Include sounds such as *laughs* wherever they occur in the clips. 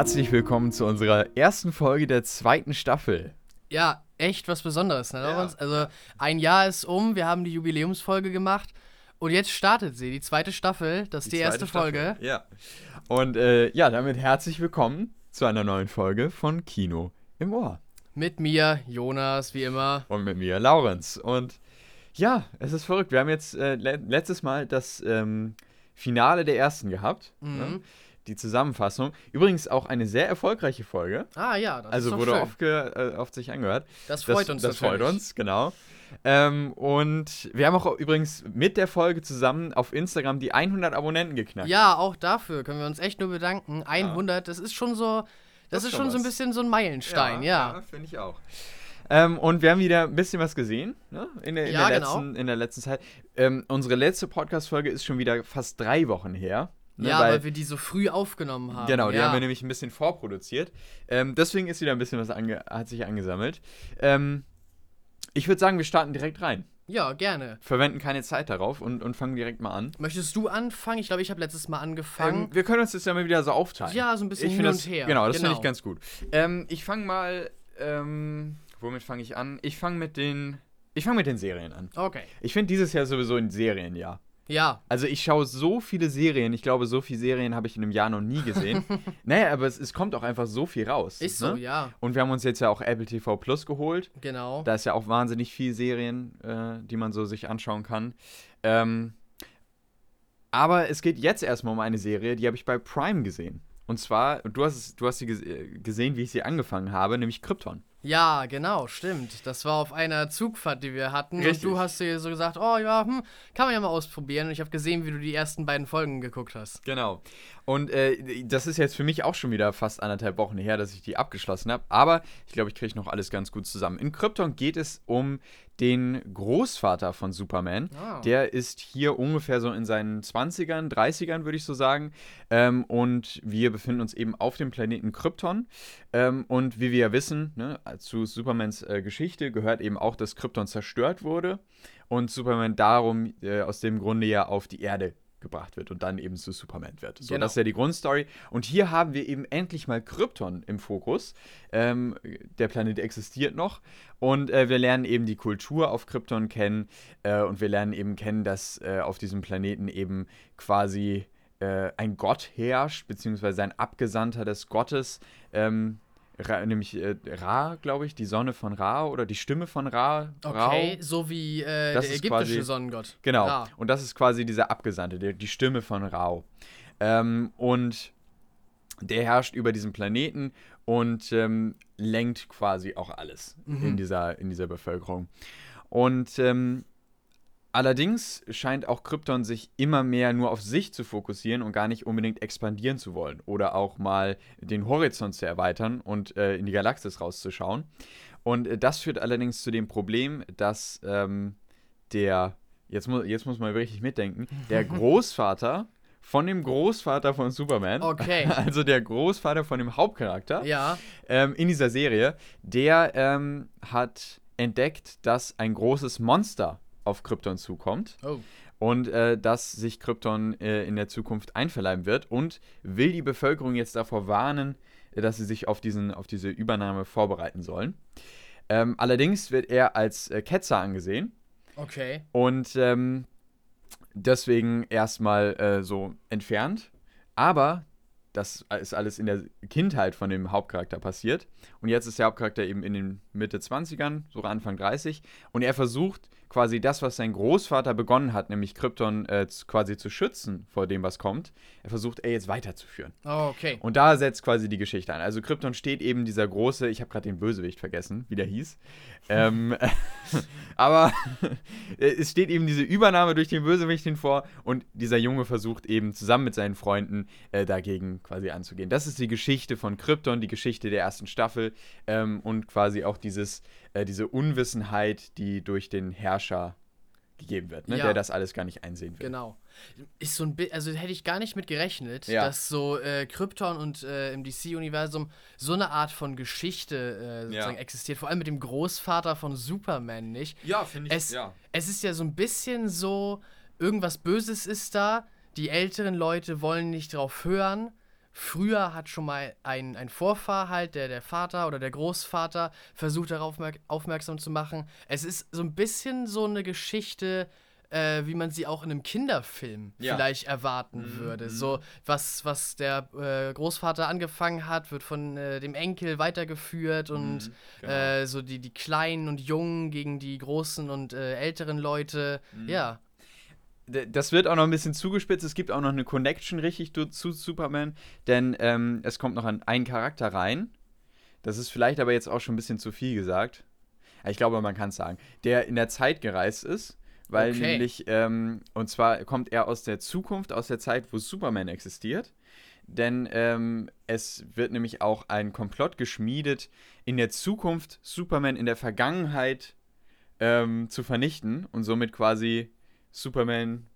herzlich willkommen zu unserer ersten Folge der zweiten Staffel. Ja, echt was Besonderes, ne? Ja. Also ein Jahr ist um, wir haben die Jubiläumsfolge gemacht und jetzt startet sie, die zweite Staffel, das ist die, die erste Folge. Ja. Und äh, ja, damit herzlich willkommen zu einer neuen Folge von Kino im Ohr. Mit mir, Jonas, wie immer. Und mit mir, Laurenz. Und ja, es ist verrückt. Wir haben jetzt äh, le letztes Mal das ähm, Finale der ersten gehabt. Ne? Mhm. Ne? Die Zusammenfassung. Übrigens auch eine sehr erfolgreiche Folge. Ah ja, das also ist wurde oft, äh, oft sich angehört. Das freut das, uns. Das freut uns, genau. Ähm, und wir haben auch übrigens mit der Folge zusammen auf Instagram die 100 Abonnenten geknackt. Ja, auch dafür können wir uns echt nur bedanken. 100, ja. das ist schon so, das, das ist schon was. so ein bisschen so ein Meilenstein, ja. Ja, ja finde ich auch. Ähm, und wir haben wieder ein bisschen was gesehen ne? in, der, in ja, der genau. letzten, in der letzten Zeit. Ähm, unsere letzte Podcast-Folge ist schon wieder fast drei Wochen her. Ne, ja, weil, weil, wir die so früh aufgenommen haben. Genau, die ja. haben wir nämlich ein bisschen vorproduziert. Ähm, deswegen ist wieder ein bisschen was ange hat sich angesammelt. Ähm, ich würde sagen, wir starten direkt rein. Ja, gerne. Verwenden keine Zeit darauf und, und fangen direkt mal an. Möchtest du anfangen? Ich glaube, ich habe letztes Mal angefangen. Ähm, wir können uns das ja mal wieder so aufteilen. Ja, so ein bisschen ich hin und das, her. Genau, das genau. finde ich ganz gut. Ähm, ich fange mal ähm, Womit fange ich an? Ich fange mit den. Ich fange mit den Serien an. Okay. Ich finde dieses Jahr sowieso ein Serienjahr. Ja. Also ich schaue so viele Serien. Ich glaube, so viele Serien habe ich in einem Jahr noch nie gesehen. *laughs* naja, aber es, es, kommt auch einfach so viel raus. Ist ne? so, ja. Und wir haben uns jetzt ja auch Apple TV Plus geholt. Genau. Da ist ja auch wahnsinnig viel Serien, äh, die man so sich anschauen kann. Ähm, aber es geht jetzt erstmal um eine Serie, die habe ich bei Prime gesehen. Und zwar, du hast, du hast sie gesehen, wie ich sie angefangen habe, nämlich Krypton. Ja, genau, stimmt. Das war auf einer Zugfahrt, die wir hatten. Richtig. Und du hast dir so gesagt, oh ja, hm, kann man ja mal ausprobieren. Und ich habe gesehen, wie du die ersten beiden Folgen geguckt hast. Genau. Und äh, das ist jetzt für mich auch schon wieder fast anderthalb Wochen her, dass ich die abgeschlossen habe. Aber ich glaube, ich kriege noch alles ganz gut zusammen. In Krypton geht es um den Großvater von Superman. Oh. Der ist hier ungefähr so in seinen 20ern, 30ern, würde ich so sagen. Ähm, und wir befinden uns eben auf dem Planeten Krypton. Ähm, und wie wir ja wissen, ne, zu Supermans äh, Geschichte gehört eben auch, dass Krypton zerstört wurde und Superman darum äh, aus dem Grunde ja auf die Erde gebracht wird und dann eben zu Superman wird. So, genau. das ist ja die Grundstory. Und hier haben wir eben endlich mal Krypton im Fokus. Ähm, der Planet existiert noch und äh, wir lernen eben die Kultur auf Krypton kennen äh, und wir lernen eben kennen, dass äh, auf diesem Planeten eben quasi äh, ein Gott herrscht, beziehungsweise ein Abgesandter des Gottes. Ähm, Ra, nämlich äh, Ra, glaube ich, die Sonne von Ra oder die Stimme von Ra. Okay, Rao. so wie äh, der ägyptische quasi, Sonnengott. Genau. Ra. Und das ist quasi dieser Abgesandte, der, die Stimme von Ra. Ähm, und der herrscht über diesen Planeten und ähm, lenkt quasi auch alles mhm. in, dieser, in dieser Bevölkerung. Und ähm, Allerdings scheint auch Krypton sich immer mehr nur auf sich zu fokussieren und gar nicht unbedingt expandieren zu wollen oder auch mal den Horizont zu erweitern und äh, in die Galaxis rauszuschauen. Und äh, das führt allerdings zu dem Problem, dass ähm, der, jetzt, mu jetzt muss man richtig mitdenken, der *laughs* Großvater von dem Großvater von Superman, okay. *laughs* also der Großvater von dem Hauptcharakter ja. ähm, in dieser Serie, der ähm, hat entdeckt, dass ein großes Monster auf Krypton zukommt. Oh. Und äh, dass sich Krypton äh, in der Zukunft einverleiben wird und will die Bevölkerung jetzt davor warnen, äh, dass sie sich auf, diesen, auf diese Übernahme vorbereiten sollen. Ähm, allerdings wird er als äh, Ketzer angesehen. Okay. Und ähm, deswegen erstmal äh, so entfernt. Aber das ist alles in der Kindheit von dem Hauptcharakter passiert. Und jetzt ist der Hauptcharakter eben in den Mitte 20ern, so Anfang 30. Und er versucht quasi das, was sein Großvater begonnen hat, nämlich Krypton äh, quasi zu schützen vor dem, was kommt, er versucht, er jetzt weiterzuführen. Oh, okay. Und da setzt quasi die Geschichte an. Also Krypton steht eben dieser große, ich habe gerade den Bösewicht vergessen, wie der hieß. ähm, *laughs* aber *laughs* es steht eben diese Übernahme durch den Bösewicht hinvor und dieser Junge versucht eben zusammen mit seinen Freunden äh, dagegen quasi anzugehen. Das ist die Geschichte von Krypton, die Geschichte der ersten Staffel ähm, und quasi auch dieses, äh, diese Unwissenheit, die durch den Herrscher gegeben wird, ne? ja. der das alles gar nicht einsehen will. Genau. Ist so ein also hätte ich gar nicht mit gerechnet, ja. dass so äh, Krypton und äh, im DC-Universum so eine Art von Geschichte äh, sozusagen ja. existiert. Vor allem mit dem Großvater von Superman nicht. Ja, finde ich. Es, ja. es ist ja so ein bisschen so, irgendwas Böses ist da, die älteren Leute wollen nicht drauf hören früher hat schon mal ein, ein Vorfahr halt, der, der Vater oder der Großvater, versucht darauf aufmerksam zu machen. Es ist so ein bisschen so eine Geschichte, äh, wie man sie auch in einem Kinderfilm ja. vielleicht erwarten mhm. würde. Mhm. So, was, was der äh, Großvater angefangen hat, wird von äh, dem Enkel weitergeführt und mhm, genau. Äh, so die, die Kleinen und Jungen gegen die großen und äh, älteren Leute. Mhm. Ja. Das wird auch noch ein bisschen zugespitzt. Es gibt auch noch eine Connection richtig zu Superman, denn ähm, es kommt noch an einen Charakter rein. Das ist vielleicht aber jetzt auch schon ein bisschen zu viel gesagt. Ich glaube, man kann es sagen. Der in der Zeit gereist ist weil okay. nämlich, ähm, und zwar kommt er aus der Zukunft, aus der Zeit, wo Superman existiert. Denn ähm, es wird nämlich auch ein Komplott geschmiedet, in der Zukunft Superman in der Vergangenheit ähm, zu vernichten und somit quasi Superman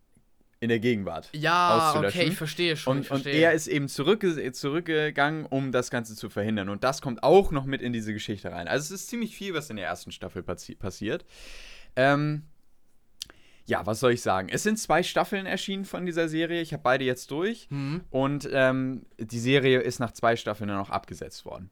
in der Gegenwart ja, okay, ich verstehe schon. Und, ich verstehe. und er ist eben zurückge zurückgegangen, um das Ganze zu verhindern. Und das kommt auch noch mit in diese Geschichte rein. Also es ist ziemlich viel, was in der ersten Staffel passi passiert. Ähm, ja, was soll ich sagen? Es sind zwei Staffeln erschienen von dieser Serie. Ich habe beide jetzt durch. Mhm. Und ähm, die Serie ist nach zwei Staffeln dann noch abgesetzt worden.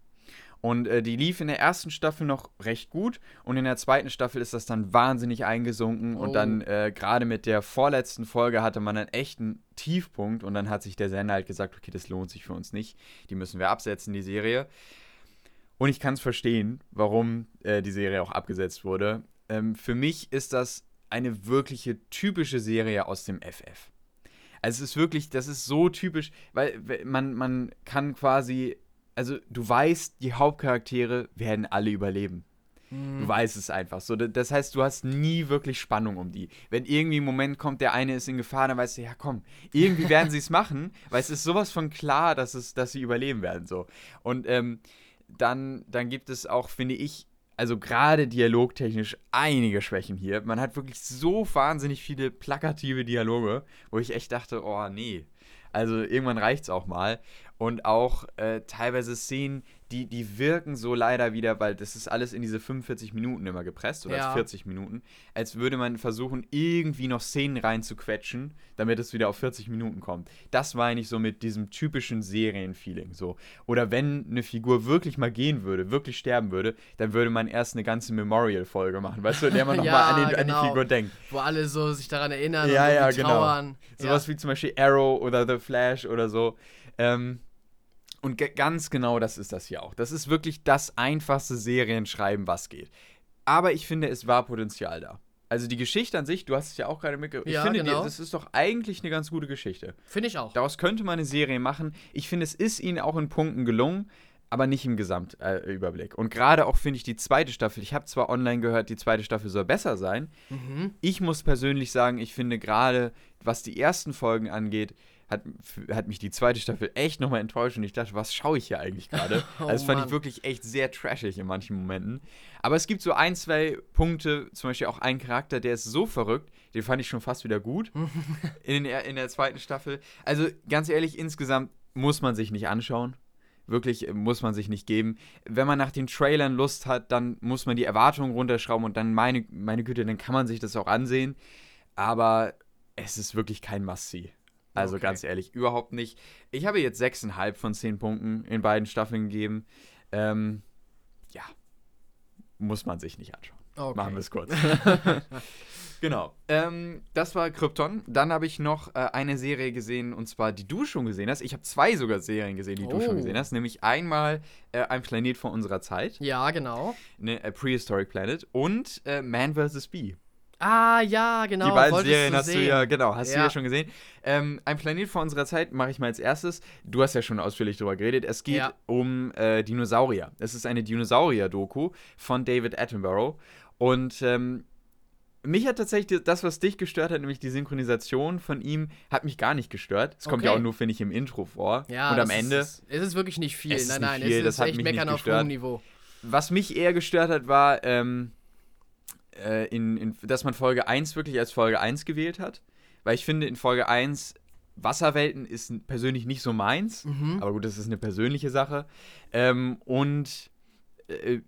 Und äh, die lief in der ersten Staffel noch recht gut und in der zweiten Staffel ist das dann wahnsinnig eingesunken. Oh. Und dann äh, gerade mit der vorletzten Folge hatte man einen echten Tiefpunkt und dann hat sich der Sender halt gesagt, okay, das lohnt sich für uns nicht. Die müssen wir absetzen, die Serie. Und ich kann es verstehen, warum äh, die Serie auch abgesetzt wurde. Ähm, für mich ist das eine wirkliche typische Serie aus dem FF. Also es ist wirklich, das ist so typisch, weil man, man kann quasi, also du weißt, die Hauptcharaktere werden alle überleben. Mhm. Du weißt es einfach so. Das heißt, du hast nie wirklich Spannung um die. Wenn irgendwie ein Moment kommt, der eine ist in Gefahr, dann weißt du, ja komm, irgendwie werden sie es *laughs* machen, weil es ist sowas von klar, dass, es, dass sie überleben werden. So. Und ähm, dann, dann gibt es auch, finde ich, also gerade dialogtechnisch einige Schwächen hier. Man hat wirklich so wahnsinnig viele plakative Dialoge, wo ich echt dachte, oh nee. Also irgendwann reicht's auch mal. Und auch äh, teilweise Szenen, die, die wirken so leider wieder, weil das ist alles in diese 45 Minuten immer gepresst oder ja. 40 Minuten, als würde man versuchen, irgendwie noch Szenen reinzuquetschen, damit es wieder auf 40 Minuten kommt. Das meine ich so mit diesem typischen Serienfeeling. So. Oder wenn eine Figur wirklich mal gehen würde, wirklich sterben würde, dann würde man erst eine ganze Memorial-Folge machen, weißt du, in der man *laughs* nochmal ja, an, genau. an, die genau. Figur denkt. Wo alle so sich daran erinnern ja, und ja, genau. trauern. Sowas ja. wie zum Beispiel Arrow oder The Flash oder so. Ähm, und ganz genau das ist das hier auch. Das ist wirklich das einfachste Serienschreiben, was geht. Aber ich finde, es war Potenzial da. Also die Geschichte an sich, du hast es ja auch gerade mitgekriegt. Ja, ich finde, genau. das ist doch eigentlich eine ganz gute Geschichte. Finde ich auch. Daraus könnte man eine Serie machen. Ich finde, es ist ihnen auch in Punkten gelungen, aber nicht im Gesamtüberblick. Äh, und gerade auch finde ich die zweite Staffel, ich habe zwar online gehört, die zweite Staffel soll besser sein. Mhm. Ich muss persönlich sagen, ich finde gerade, was die ersten Folgen angeht, hat, hat mich die zweite Staffel echt nochmal enttäuscht und ich dachte, was schaue ich hier eigentlich gerade? *laughs* oh, also das fand Mann. ich wirklich echt sehr trashig in manchen Momenten. Aber es gibt so ein, zwei Punkte, zum Beispiel auch ein Charakter, der ist so verrückt, den fand ich schon fast wieder gut *laughs* in, der, in der zweiten Staffel. Also ganz ehrlich, insgesamt muss man sich nicht anschauen. Wirklich äh, muss man sich nicht geben. Wenn man nach den Trailern Lust hat, dann muss man die Erwartungen runterschrauben und dann, meine, meine Güte, dann kann man sich das auch ansehen. Aber es ist wirklich kein Must-See. Also okay. ganz ehrlich, überhaupt nicht. Ich habe jetzt 6,5 von 10 Punkten in beiden Staffeln gegeben. Ähm, ja, muss man sich nicht anschauen. Okay. Machen wir es kurz. *laughs* *laughs* genau. Ähm, das war Krypton. Dann habe ich noch äh, eine Serie gesehen, und zwar die du schon gesehen hast. Ich habe zwei sogar Serien gesehen, die oh. du schon gesehen oh. hast. Nämlich einmal äh, Ein Planet vor unserer Zeit. Ja, genau. Ne, äh, Prehistoric Planet. Und äh, Man vs. Bee. Ah, ja, genau. Die beiden Serien du hast sehen. du ja, genau, hast ja. du ja schon gesehen. Ähm, ein Planet vor unserer Zeit mache ich mal als erstes. Du hast ja schon ausführlich darüber geredet. Es geht ja. um äh, Dinosaurier. Es ist eine Dinosaurier-Doku von David Attenborough. Und ähm, mich hat tatsächlich das, was dich gestört hat, nämlich die Synchronisation von ihm, hat mich gar nicht gestört. Es kommt okay. ja auch nur, finde ich, im Intro vor. Ja, und am Ende. Ist, es ist wirklich nicht viel. Nein, nein, viel. es das ist echt meckern auf hohem Niveau. Was mich eher gestört hat, war. Ähm, äh, in, in, dass man Folge 1 wirklich als Folge 1 gewählt hat. Weil ich finde, in Folge 1 Wasserwelten ist persönlich nicht so meins. Mhm. Aber gut, das ist eine persönliche Sache. Ähm, und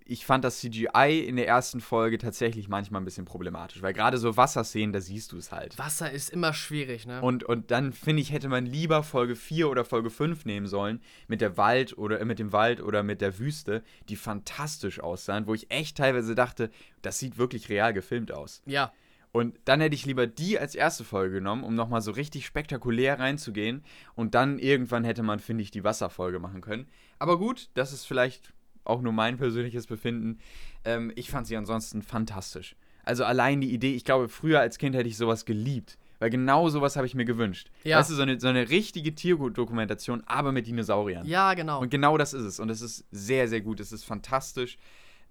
ich fand das CGI in der ersten Folge tatsächlich manchmal ein bisschen problematisch, weil gerade so Wasserszenen, da siehst du es halt. Wasser ist immer schwierig, ne? Und, und dann finde ich, hätte man lieber Folge 4 oder Folge 5 nehmen sollen, mit der Wald oder äh, mit dem Wald oder mit der Wüste, die fantastisch aussahen, wo ich echt teilweise dachte, das sieht wirklich real gefilmt aus. Ja. Und dann hätte ich lieber die als erste Folge genommen, um nochmal so richtig spektakulär reinzugehen. Und dann irgendwann hätte man, finde ich, die Wasserfolge machen können. Aber gut, das ist vielleicht auch nur mein persönliches Befinden. Ähm, ich fand sie ansonsten fantastisch. Also allein die Idee, ich glaube, früher als Kind hätte ich sowas geliebt. Weil genau sowas habe ich mir gewünscht. Ja. Weißt du, so eine, so eine richtige Tierdokumentation, aber mit Dinosauriern. Ja, genau. Und genau das ist es. Und es ist sehr, sehr gut. Es ist fantastisch.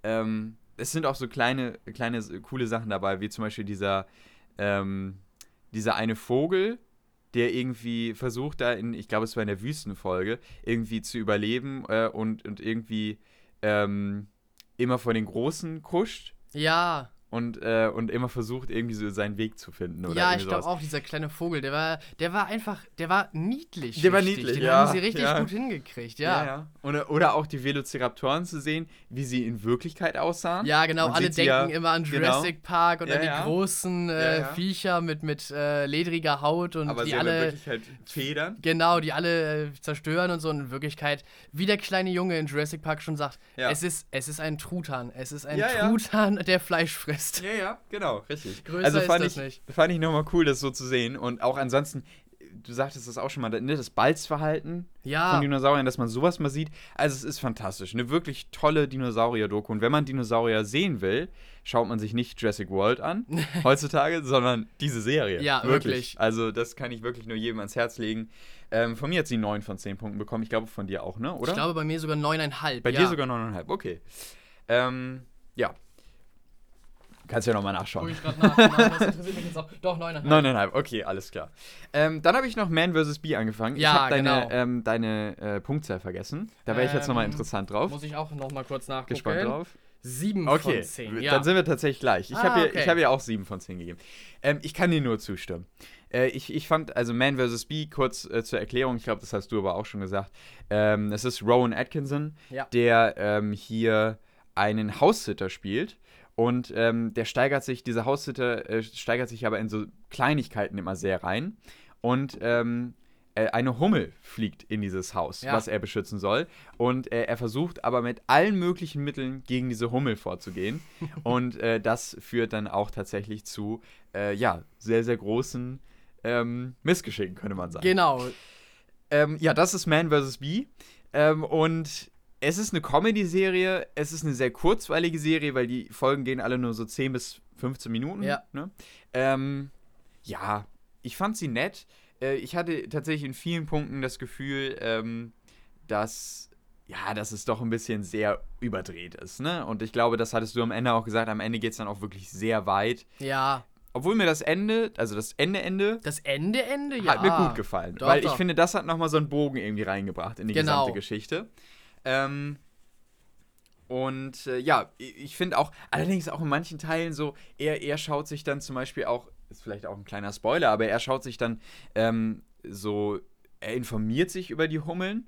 Ähm, es sind auch so kleine, kleine coole Sachen dabei, wie zum Beispiel dieser, ähm, dieser eine Vogel, der irgendwie versucht, da in, ich glaube, es war in der Wüstenfolge, irgendwie zu überleben äh, und, und irgendwie ähm, immer vor den Großen kuscht. Ja und, äh, und immer versucht, irgendwie so seinen Weg zu finden. Oder ja, ich glaube auch, dieser kleine Vogel, der war, der war einfach, der war niedlich. Der richtig. war niedlich, Den ja. haben sie richtig ja. gut hingekriegt, ja. ja, ja. Oder, oder auch die Velociraptoren zu sehen, wie sie in Wirklichkeit aussahen. Ja, genau, Man alle denken ja, immer an genau. Jurassic genau. Park und an die großen äh, Viecher mit, mit äh, ledriger Haut und Aber die alle. in Wirklichkeit Federn. Genau, die alle äh, zerstören und so. Und in Wirklichkeit, wie der kleine Junge in Jurassic Park schon sagt, es, ist, es ist ein Truthahn. Es ist ein Truthahn, der Fleisch frisst. Ja, ja, genau. Genau, richtig. Größer also fand ist das ich, nicht. Fand ich nochmal cool, das so zu sehen. Und auch ansonsten, du sagtest das auch schon mal, ne, das Balzverhalten ja. von Dinosauriern, dass man sowas mal sieht. Also es ist fantastisch. Eine wirklich tolle Dinosaurier-Doku. Und wenn man Dinosaurier sehen will, schaut man sich nicht Jurassic World an *laughs* heutzutage, sondern diese Serie. Ja, wirklich. wirklich. Also das kann ich wirklich nur jedem ans Herz legen. Ähm, von mir hat sie 9 von 10 Punkten bekommen. Ich glaube von dir auch, ne? Oder? Ich glaube bei mir sogar 9,5. Bei ja. dir sogar 9,5, okay. Ähm, ja, Kannst ja nochmal nachschauen. ich gerade nach. das interessiert mich jetzt auch. Doch, 9,5. 9,5, okay, alles klar. Ähm, dann habe ich noch Man vs. Bee angefangen. Ja, ich habe deine, genau. ähm, deine äh, Punktzahl vergessen. Da wäre ich jetzt nochmal ähm, interessant drauf. Muss ich auch nochmal kurz nachgucken. Gespannt drauf. 7 okay, von 10. Ja. Dann sind wir tatsächlich gleich. Ich ah, habe okay. hab ihr auch 7 von 10 gegeben. Ähm, ich kann dir nur zustimmen. Äh, ich, ich fand, also Man vs. Bee, kurz äh, zur Erklärung, ich glaube, das hast du aber auch schon gesagt. Ähm, es ist Rowan Atkinson, ja. der ähm, hier einen Haussitter spielt und ähm, der steigert sich, dieser Haussitter äh, steigert sich aber in so Kleinigkeiten immer sehr rein. Und ähm, äh, eine Hummel fliegt in dieses Haus, ja. was er beschützen soll. Und äh, er versucht aber mit allen möglichen Mitteln gegen diese Hummel vorzugehen. *laughs* und äh, das führt dann auch tatsächlich zu, äh, ja, sehr, sehr großen ähm, Missgeschicken, könnte man sagen. Genau. Ähm, ja, das ist Man vs. Bee. Ähm, und es ist eine Comedy-Serie, es ist eine sehr kurzweilige Serie, weil die Folgen gehen alle nur so 10 bis 15 Minuten. Ja. Ne? Ähm, ja, ich fand sie nett. Äh, ich hatte tatsächlich in vielen Punkten das Gefühl, ähm, dass ja, dass es doch ein bisschen sehr überdreht ist, ne? Und ich glaube, das hattest du am Ende auch gesagt, am Ende geht es dann auch wirklich sehr weit. Ja. Obwohl mir das Ende, also das Ende-Ende. Das Ende-Ende, ja. Hat mir gut gefallen. Doch, weil doch. ich finde, das hat nochmal so einen Bogen irgendwie reingebracht in die genau. gesamte Geschichte. Ähm, und äh, ja, ich finde auch, allerdings auch in manchen Teilen so, er, er schaut sich dann zum Beispiel auch, ist vielleicht auch ein kleiner Spoiler, aber er schaut sich dann ähm, so, er informiert sich über die Hummeln.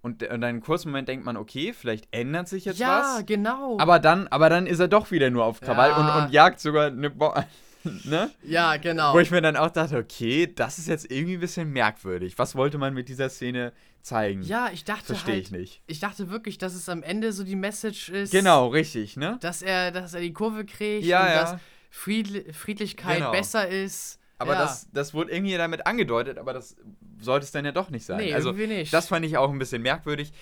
Und, und dann einen kurzen Moment denkt man, okay, vielleicht ändert sich jetzt ja, was. Ja, genau. Aber dann, aber dann ist er doch wieder nur auf Krawall ja. und, und jagt sogar eine Bo *laughs* ne? Ja, genau. Wo ich mir dann auch dachte, okay, das ist jetzt irgendwie ein bisschen merkwürdig. Was wollte man mit dieser Szene zeigen? Ja, ich dachte Verstehe halt, ich nicht. Ich dachte wirklich, dass es am Ende so die Message ist. Genau, richtig, ne? Dass er, dass er die Kurve kriegt ja, und ja. dass Friedli Friedlichkeit genau. besser ist. Aber ja. das, das wurde irgendwie damit angedeutet, aber das sollte es dann ja doch nicht sein. Nee, also, irgendwie nicht. Das fand ich auch ein bisschen merkwürdig.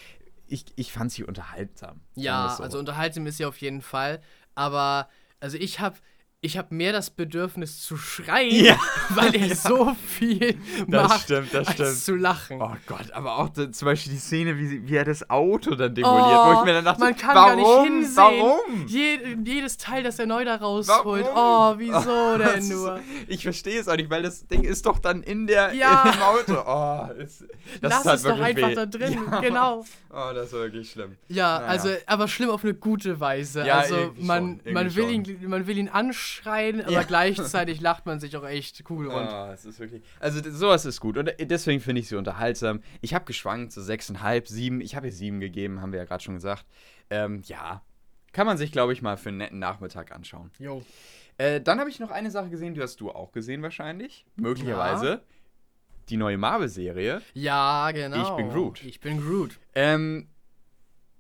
Ich, ich fand sie unterhaltsam. Ja, so. also unterhaltsam ist sie auf jeden Fall. Aber, also ich habe ich habe mehr das Bedürfnis zu schreien, ja. *laughs* weil er so viel das macht, stimmt, das als stimmt. zu lachen. Oh Gott, aber auch da, zum Beispiel die Szene, wie, wie er das Auto dann demoliert, oh, wo ich mir dann dachte, man kann warum, gar nicht hinsehen. Warum? Je, jedes Teil, das er neu da rausholt. Warum? Oh, wieso *laughs* denn nur? ich verstehe es auch nicht, weil das Ding ist doch dann in der ja. im Auto. Oh, ist, das Lass halt es doch einfach weh. da drin, *laughs* ja. genau. Oh, das war wirklich schlimm. Ja, naja. also, aber schlimm auf eine gute Weise. Ja, also man, schon, man, will schon. ihn, man will ihn anschreien, aber gleichzeitig lacht man sich auch echt kugelrund. Ja, es ist wirklich. Also sowas ist gut. Und deswegen finde ich sie unterhaltsam. Ich habe geschwankt, so 6,5, 7. Ich habe ihr 7 gegeben, haben wir ja gerade schon gesagt. Ähm, ja, Kann man sich, glaube ich, mal für einen netten Nachmittag anschauen. Jo. Äh, dann habe ich noch eine Sache gesehen, die hast du auch gesehen wahrscheinlich. Möglicherweise. Ja. Die neue Marvel-Serie. Ja, genau. Ich bin Groot. Ich bin Groot. Ähm,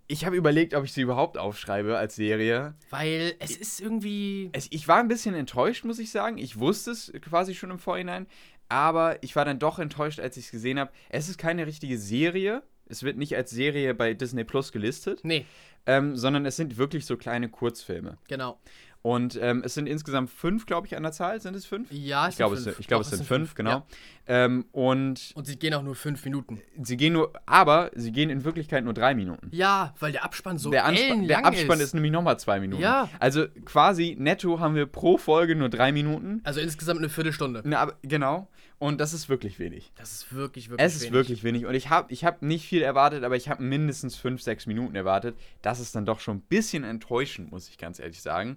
ich habe überlegt, ob ich sie überhaupt aufschreibe als Serie. Weil es ist irgendwie. Es, ich war ein bisschen enttäuscht, muss ich sagen. Ich wusste es quasi schon im Vorhinein. Aber ich war dann doch enttäuscht, als ich es gesehen habe. Es ist keine richtige Serie. Es wird nicht als Serie bei Disney Plus gelistet. Nee. Ähm, sondern es sind wirklich so kleine Kurzfilme. Genau. Und ähm, es sind insgesamt fünf, glaube ich, an der Zahl. Sind es fünf? Ja, ich glaube, es, ich glaub, es sind fünf, genau. Ja. Ähm, und, und sie gehen auch nur fünf Minuten. Sie gehen nur, aber sie gehen in Wirklichkeit nur drei Minuten. Ja, weil der Abspann so der, Anspa der Abspann ist. ist nämlich nochmal zwei Minuten. Ja. Also quasi netto haben wir pro Folge nur drei Minuten. Also insgesamt eine Viertelstunde. Na, aber, genau. Und das ist wirklich wenig. Das ist wirklich, wirklich wenig. Es ist wirklich wenig. Und ich habe ich hab nicht viel erwartet, aber ich habe mindestens fünf, sechs Minuten erwartet. Das ist dann doch schon ein bisschen enttäuschend, muss ich ganz ehrlich sagen.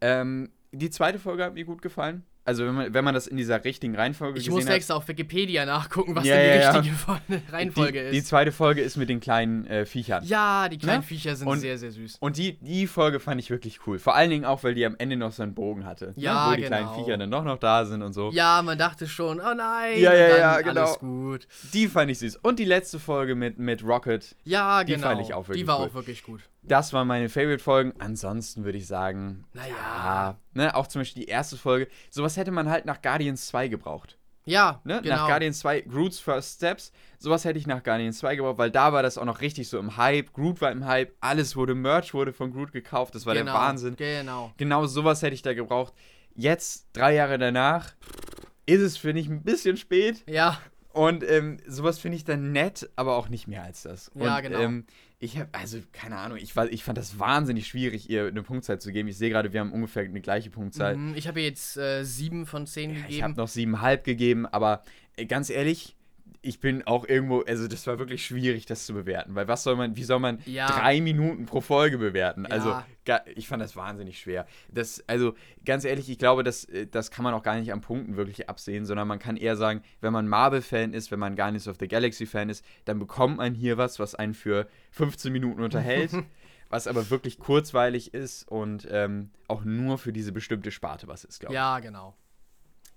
Ähm, die zweite Folge hat mir gut gefallen. Also wenn man, wenn man das in dieser richtigen Reihenfolge ich gesehen Ich muss extra auf Wikipedia nachgucken, was ja, denn die ja, richtige ja. Reihenfolge die, ist. Die zweite Folge ist mit den kleinen äh, Viechern. Ja, die kleinen ne? Viecher sind und, sehr, sehr süß. Und die, die Folge fand ich wirklich cool. Vor allen Dingen auch, weil die am Ende noch so einen Bogen hatte. Ne? Ja, ne? Wo die genau. kleinen Viecher dann doch noch da sind und so. Ja, man dachte schon, oh nein. Ja, ja, ja, genau. Alles gut. Die fand ich süß. Und die letzte Folge mit, mit Rocket. Ja, genau. Die fand ich auch wirklich Die war cool. auch wirklich gut. Das waren meine Favorite-Folgen. Ansonsten würde ich sagen, naja. Ja, ne, auch zum Beispiel die erste Folge. Sowas hätte man halt nach Guardians 2 gebraucht. Ja, ne? genau. Nach Guardians 2, Groot's First Steps, sowas hätte ich nach Guardians 2 gebraucht, weil da war das auch noch richtig so im Hype. Groot war im Hype, alles wurde, Merch wurde von Groot gekauft, das war genau, der Wahnsinn. Genau. Genau sowas hätte ich da gebraucht. Jetzt, drei Jahre danach, ist es, finde ich, ein bisschen spät. Ja. Und ähm, sowas finde ich dann nett, aber auch nicht mehr als das. Ja, und, genau. Ähm, ich habe, also keine Ahnung, ich, war, ich fand das wahnsinnig schwierig, ihr eine Punktzahl zu geben. Ich sehe gerade, wir haben ungefähr eine gleiche Punktzahl. Mhm, ich habe jetzt äh, sieben von zehn ja, gegeben. Ich habe noch siebenhalb gegeben, aber äh, ganz ehrlich, ich bin auch irgendwo, also das war wirklich schwierig, das zu bewerten, weil was soll man, wie soll man ja. drei Minuten pro Folge bewerten? Ja. Also ich fand das wahnsinnig schwer. Das, also ganz ehrlich, ich glaube, das, äh, das kann man auch gar nicht an Punkten wirklich absehen, sondern man kann eher sagen, wenn man Marvel-Fan ist, wenn man Guardians of the Galaxy-Fan ist, dann bekommt man hier was, was einen für 15 Minuten unterhält. *laughs* was aber wirklich kurzweilig ist und ähm, auch nur für diese bestimmte Sparte was ist, glaube ich. Ja, genau.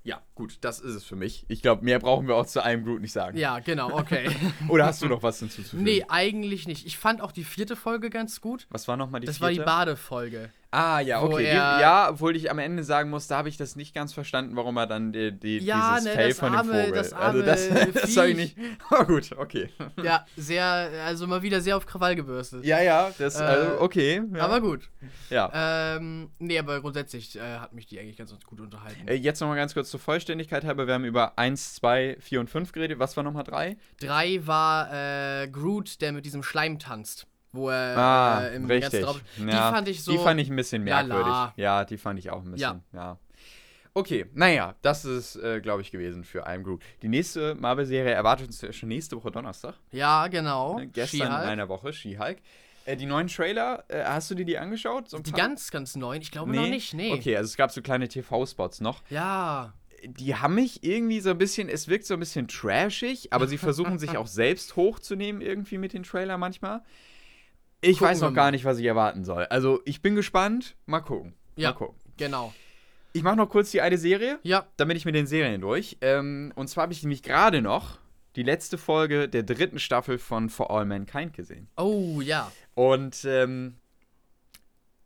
Ja, gut, das ist es für mich. Ich glaube, mehr brauchen wir auch zu einem Groot nicht sagen. Ja, genau, okay. *laughs* Oder hast du noch was hinzuzufügen? Nee, eigentlich nicht. Ich fand auch die vierte Folge ganz gut. Was war nochmal die das vierte? Das war die Badefolge. Ah, ja, okay. ja, obwohl ich am Ende sagen muss, da habe ich das nicht ganz verstanden, warum er dann die, die, ja, dieses ne, Fell von arme, dem Vogel. Das also arme das, *laughs* das habe ich nicht. Oh gut, okay. Ja, sehr, also mal wieder sehr auf Krawall gebürstet. Ja, ja, das, äh, also, okay. Ja. Aber gut. Ja. Ähm, nee, aber grundsätzlich äh, hat mich die eigentlich ganz gut unterhalten. Äh, jetzt nochmal ganz kurz zur Vollständigkeit halber. Wir haben über 1, 2, 4 und 5 geredet. Was war nochmal 3? 3 war äh, Groot, der mit diesem Schleim tanzt wo er ah, äh, im richtig. Drauf, Die ja, fand ich so. Die fand ich ein bisschen merkwürdig. Lala. Ja, die fand ich auch ein bisschen. Ja. ja. Okay, naja, das ist, äh, glaube ich, gewesen für I'm Group. Die nächste Marvel-Serie erwartet uns schon nächste Woche Donnerstag. Ja, genau. Äh, gestern in einer Woche, She-Hulk. Äh, die neuen Trailer, äh, hast du dir die angeschaut? So die ganz, ganz neuen? Ich glaube nee? noch nicht, nee. Okay, also es gab so kleine TV-Spots noch. Ja. Die haben mich irgendwie so ein bisschen, es wirkt so ein bisschen trashig, aber sie versuchen sich *laughs* auch selbst hochzunehmen irgendwie mit den Trailer manchmal. Ich gucken weiß noch gar nicht, was ich erwarten soll. Also, ich bin gespannt. Mal gucken. Ja, Mal gucken. genau. Ich mache noch kurz die eine Serie. Ja. Dann bin ich mit den Serien durch. Ähm, und zwar habe ich nämlich gerade noch die letzte Folge der dritten Staffel von For All Mankind gesehen. Oh, ja. Und ähm,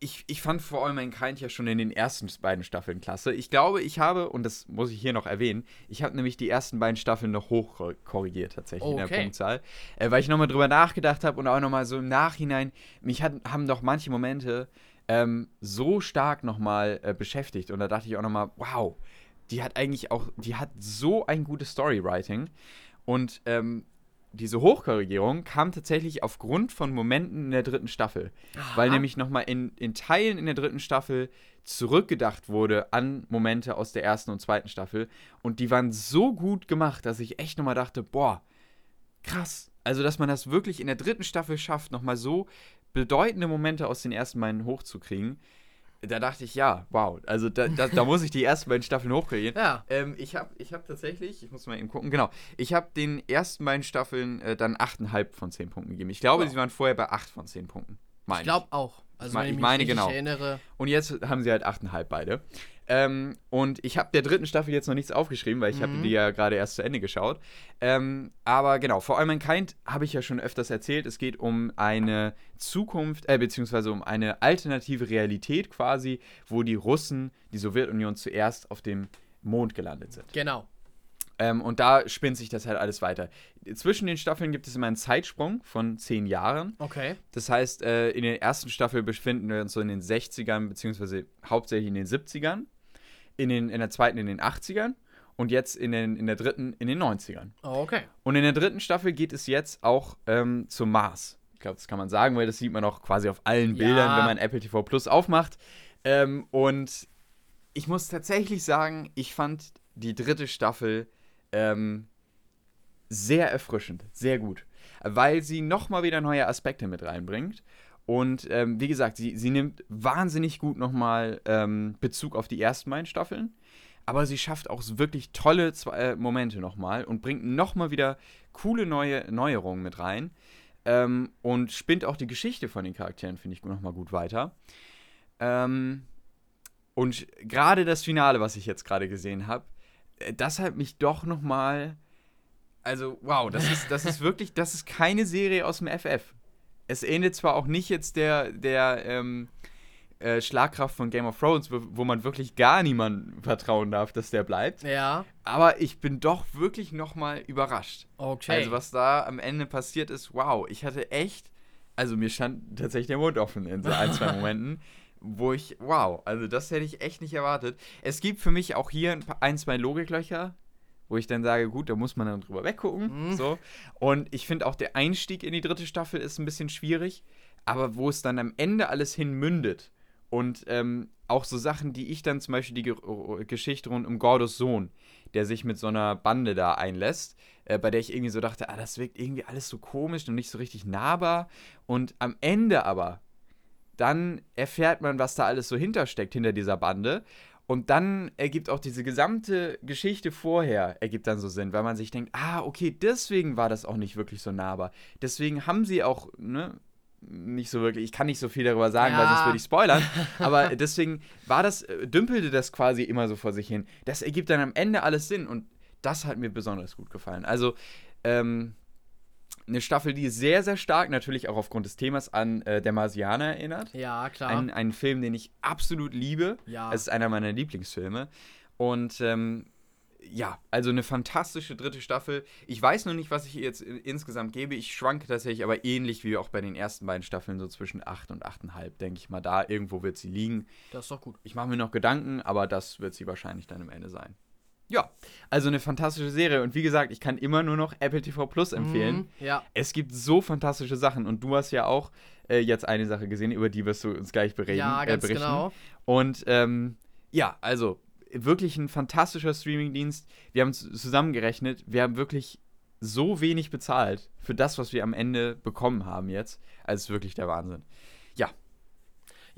ich, ich fand For All Mankind ja schon in den ersten beiden Staffeln klasse. Ich glaube, ich habe, und das muss ich hier noch erwähnen, ich habe nämlich die ersten beiden Staffeln noch hoch korrigiert tatsächlich okay. in der Punktzahl. Äh, weil ich nochmal drüber nachgedacht habe und auch nochmal so im Nachhinein, mich hat, haben doch manche Momente ähm, so stark nochmal äh, beschäftigt. Und da dachte ich auch nochmal, wow, die hat eigentlich auch, die hat so ein gutes Storywriting. Und ähm, diese Hochkorrigierung kam tatsächlich aufgrund von Momenten in der dritten Staffel. Aha. Weil nämlich nochmal in, in Teilen in der dritten Staffel zurückgedacht wurde an Momente aus der ersten und zweiten Staffel. Und die waren so gut gemacht, dass ich echt nochmal dachte, boah, krass. Also, dass man das wirklich in der dritten Staffel schafft, nochmal so bedeutende Momente aus den ersten beiden hochzukriegen da dachte ich, ja, wow. Also da, da, da muss ich die ersten beiden Staffeln hochkriegen. Ja. Ähm, ich habe ich hab tatsächlich, ich muss mal eben gucken, genau, ich habe den ersten beiden Staffeln äh, dann 8,5 von 10 Punkten gegeben. Ich glaube, oh. sie waren vorher bei 8 von 10 Punkten. Ich glaube auch. Also, ich, ich meine, genau. Erinnere. Und jetzt haben sie halt 8,5 beide. Ähm, und ich habe der dritten Staffel jetzt noch nichts aufgeschrieben, weil ich mhm. habe die ja gerade erst zu Ende geschaut. Ähm, aber genau, For All Mankind habe ich ja schon öfters erzählt. Es geht um eine Zukunft, äh, beziehungsweise um eine alternative Realität quasi, wo die Russen, die Sowjetunion zuerst auf dem Mond gelandet sind. Genau. Ähm, und da spinnt sich das halt alles weiter. Zwischen den Staffeln gibt es immer einen Zeitsprung von zehn Jahren. Okay. Das heißt, äh, in der ersten Staffel befinden wir uns so in den 60ern, beziehungsweise hauptsächlich in den 70ern in, den, in der zweiten in den 80ern und jetzt in, den, in der dritten in den 90ern. Oh, okay. Und in der dritten Staffel geht es jetzt auch ähm, zum Mars. Ich glaube, das kann man sagen, weil das sieht man auch quasi auf allen ja. Bildern, wenn man Apple TV Plus aufmacht. Ähm, und ich muss tatsächlich sagen, ich fand die dritte Staffel ähm, sehr erfrischend, sehr gut, weil sie nochmal wieder neue Aspekte mit reinbringt und ähm, wie gesagt, sie, sie nimmt wahnsinnig gut nochmal ähm, Bezug auf die ersten beiden Staffeln. Aber sie schafft auch wirklich tolle zwei, äh, Momente nochmal und bringt nochmal wieder coole neue Neuerungen mit rein. Ähm, und spinnt auch die Geschichte von den Charakteren, finde ich, nochmal gut weiter. Ähm, und gerade das Finale, was ich jetzt gerade gesehen habe, äh, das hat mich doch nochmal. Also, wow, das ist, das ist wirklich, das ist keine Serie aus dem FF es ähnelt zwar auch nicht jetzt der, der ähm, äh, Schlagkraft von Game of Thrones, wo, wo man wirklich gar niemandem vertrauen darf, dass der bleibt. Ja. Aber ich bin doch wirklich nochmal überrascht. Okay. Also was da am Ende passiert ist, wow, ich hatte echt, also mir stand tatsächlich der Mund offen in so ein, zwei *laughs* Momenten, wo ich, wow, also das hätte ich echt nicht erwartet. Es gibt für mich auch hier ein, paar, ein zwei Logiklöcher, wo ich dann sage, gut, da muss man dann drüber weggucken. Mhm. So. Und ich finde auch der Einstieg in die dritte Staffel ist ein bisschen schwierig, aber wo es dann am Ende alles hin mündet und ähm, auch so Sachen, die ich dann zum Beispiel die Ge Geschichte rund um Gordos Sohn, der sich mit so einer Bande da einlässt, äh, bei der ich irgendwie so dachte, ah, das wirkt irgendwie alles so komisch und nicht so richtig nahbar. Und am Ende aber, dann erfährt man, was da alles so hintersteckt, hinter dieser Bande. Und dann ergibt auch diese gesamte Geschichte vorher, ergibt dann so Sinn, weil man sich denkt, ah, okay, deswegen war das auch nicht wirklich so nahbar. Deswegen haben sie auch, ne, nicht so wirklich, ich kann nicht so viel darüber sagen, ja. weil sonst würde ich spoilern, *laughs* aber deswegen war das, äh, dümpelte das quasi immer so vor sich hin. Das ergibt dann am Ende alles Sinn und das hat mir besonders gut gefallen. Also, ähm, eine Staffel, die sehr, sehr stark natürlich auch aufgrund des Themas an äh, Der Marsianer erinnert. Ja, klar. Ein, ein Film, den ich absolut liebe. Ja. Es ist einer meiner Lieblingsfilme. Und ähm, ja, also eine fantastische dritte Staffel. Ich weiß noch nicht, was ich ihr jetzt insgesamt gebe. Ich schwanke tatsächlich aber ähnlich wie auch bei den ersten beiden Staffeln, so zwischen 8 und 8,5, denke ich mal. Da irgendwo wird sie liegen. Das ist doch gut. Ich mache mir noch Gedanken, aber das wird sie wahrscheinlich dann am Ende sein. Ja, also eine fantastische Serie. Und wie gesagt, ich kann immer nur noch Apple TV Plus empfehlen. Mm, ja. Es gibt so fantastische Sachen. Und du hast ja auch äh, jetzt eine Sache gesehen, über die wirst du uns gleich bereden. Ja, äh, ganz äh, berichten. genau. Und ähm, ja, also wirklich ein fantastischer Streamingdienst. Wir haben zusammengerechnet, wir haben wirklich so wenig bezahlt für das, was wir am Ende bekommen haben jetzt. Also es ist wirklich der Wahnsinn. Ja.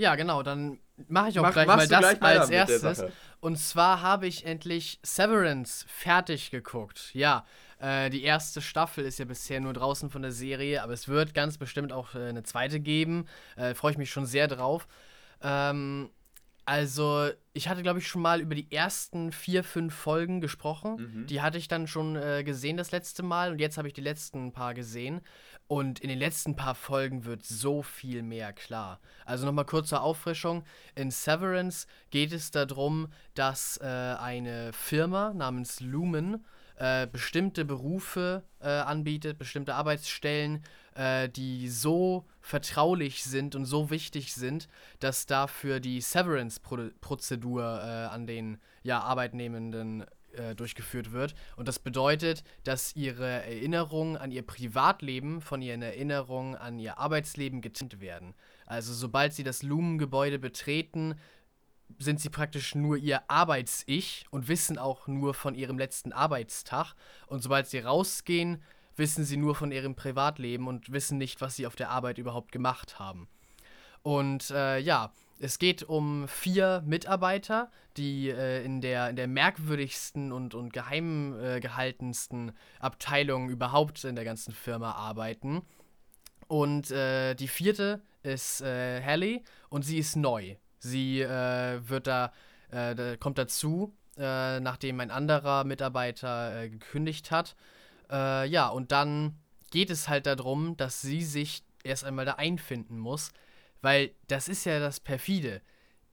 Ja, genau, dann mache ich auch Mach, gleich mal das gleich als erstes. Und zwar habe ich endlich Severance fertig geguckt. Ja, äh, die erste Staffel ist ja bisher nur draußen von der Serie, aber es wird ganz bestimmt auch äh, eine zweite geben. Äh, Freue ich mich schon sehr drauf. Ähm, also, ich hatte, glaube ich, schon mal über die ersten vier, fünf Folgen gesprochen. Mhm. Die hatte ich dann schon äh, gesehen das letzte Mal und jetzt habe ich die letzten paar gesehen. Und in den letzten paar Folgen wird so viel mehr klar. Also nochmal kurze Auffrischung. In Severance geht es darum, dass äh, eine Firma namens Lumen äh, bestimmte Berufe äh, anbietet, bestimmte Arbeitsstellen, äh, die so vertraulich sind und so wichtig sind, dass dafür die Severance-Prozedur äh, an den ja, Arbeitnehmenden äh, durchgeführt wird. Und das bedeutet, dass ihre Erinnerungen an ihr Privatleben von ihren Erinnerungen an ihr Arbeitsleben getrennt werden. Also sobald sie das Lumengebäude betreten, sind sie praktisch nur ihr Arbeits-Ich und wissen auch nur von ihrem letzten Arbeitstag. Und sobald sie rausgehen, wissen sie nur von ihrem Privatleben und wissen nicht, was sie auf der Arbeit überhaupt gemacht haben. Und äh, ja, es geht um vier Mitarbeiter, die äh, in, der, in der merkwürdigsten und, und geheim äh, gehaltensten Abteilung überhaupt in der ganzen Firma arbeiten. Und äh, die vierte ist äh, Hallie und sie ist neu. Sie äh, wird da, äh, da, kommt dazu, äh, nachdem ein anderer Mitarbeiter gekündigt hat. Ja, und dann geht es halt darum, dass sie sich erst einmal da einfinden muss, weil das ist ja das perfide.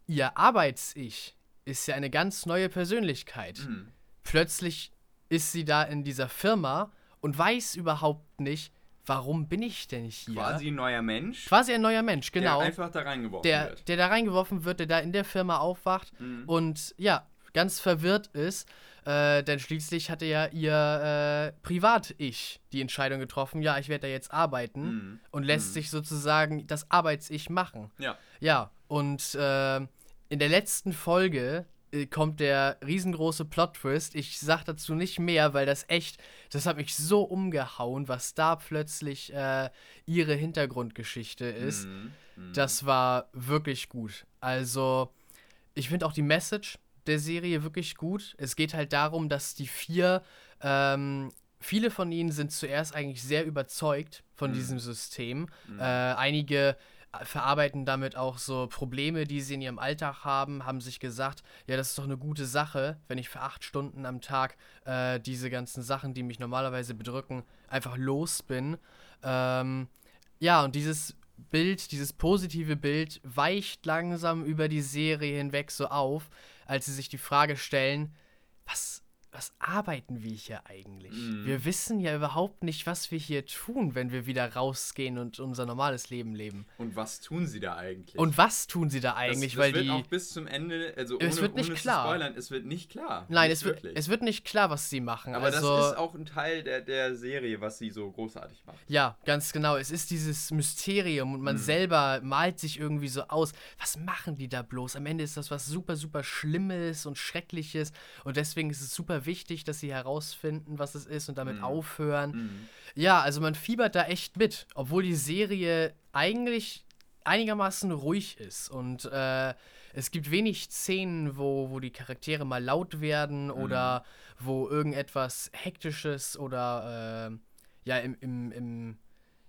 Ihr Arbeits-Ich ist ja eine ganz neue Persönlichkeit. Mhm. Plötzlich ist sie da in dieser Firma und weiß überhaupt nicht, warum bin ich denn hier? Quasi ein neuer Mensch. Quasi ein neuer Mensch, genau. Der einfach da reingeworfen der, wird. Der da reingeworfen wird, der da in der Firma aufwacht mhm. und ja, ganz verwirrt ist. Äh, denn schließlich hatte ja ihr äh, Privat-Ich die Entscheidung getroffen, ja, ich werde da jetzt arbeiten mhm. und lässt mhm. sich sozusagen das Arbeits-Ich machen. Ja. Ja, und äh, in der letzten Folge äh, kommt der riesengroße Plot-Twist. Ich sag dazu nicht mehr, weil das echt, das hat mich so umgehauen, was da plötzlich äh, ihre Hintergrundgeschichte ist. Mhm. Mhm. Das war wirklich gut. Also, ich finde auch die Message der Serie wirklich gut. Es geht halt darum, dass die vier, ähm, viele von ihnen sind zuerst eigentlich sehr überzeugt von mhm. diesem System. Mhm. Äh, einige verarbeiten damit auch so Probleme, die sie in ihrem Alltag haben, haben sich gesagt, ja, das ist doch eine gute Sache, wenn ich für acht Stunden am Tag äh, diese ganzen Sachen, die mich normalerweise bedrücken, einfach los bin. Ähm, ja, und dieses Bild, dieses positive Bild weicht langsam über die Serie hinweg so auf, als sie sich die Frage stellen, was was arbeiten wir hier eigentlich? Mm. Wir wissen ja überhaupt nicht, was wir hier tun, wenn wir wieder rausgehen und unser normales Leben leben. Und was tun sie da eigentlich? Und was tun sie da eigentlich? Das, das weil wird die, auch bis zum Ende, also es wird nicht klar. zu spoilern, es wird nicht klar. Nein, es wird, es wird nicht klar, was sie machen. Aber also, das ist auch ein Teil der, der Serie, was sie so großartig macht. Ja, ganz genau. Es ist dieses Mysterium und man mm. selber malt sich irgendwie so aus, was machen die da bloß? Am Ende ist das was super, super Schlimmes und Schreckliches und deswegen ist es super wichtig, dass sie herausfinden, was es ist und damit mhm. aufhören. Mhm. Ja, also man fiebert da echt mit, obwohl die Serie eigentlich einigermaßen ruhig ist und äh, es gibt wenig Szenen, wo, wo die Charaktere mal laut werden mhm. oder wo irgendetwas Hektisches oder äh, ja im, im, im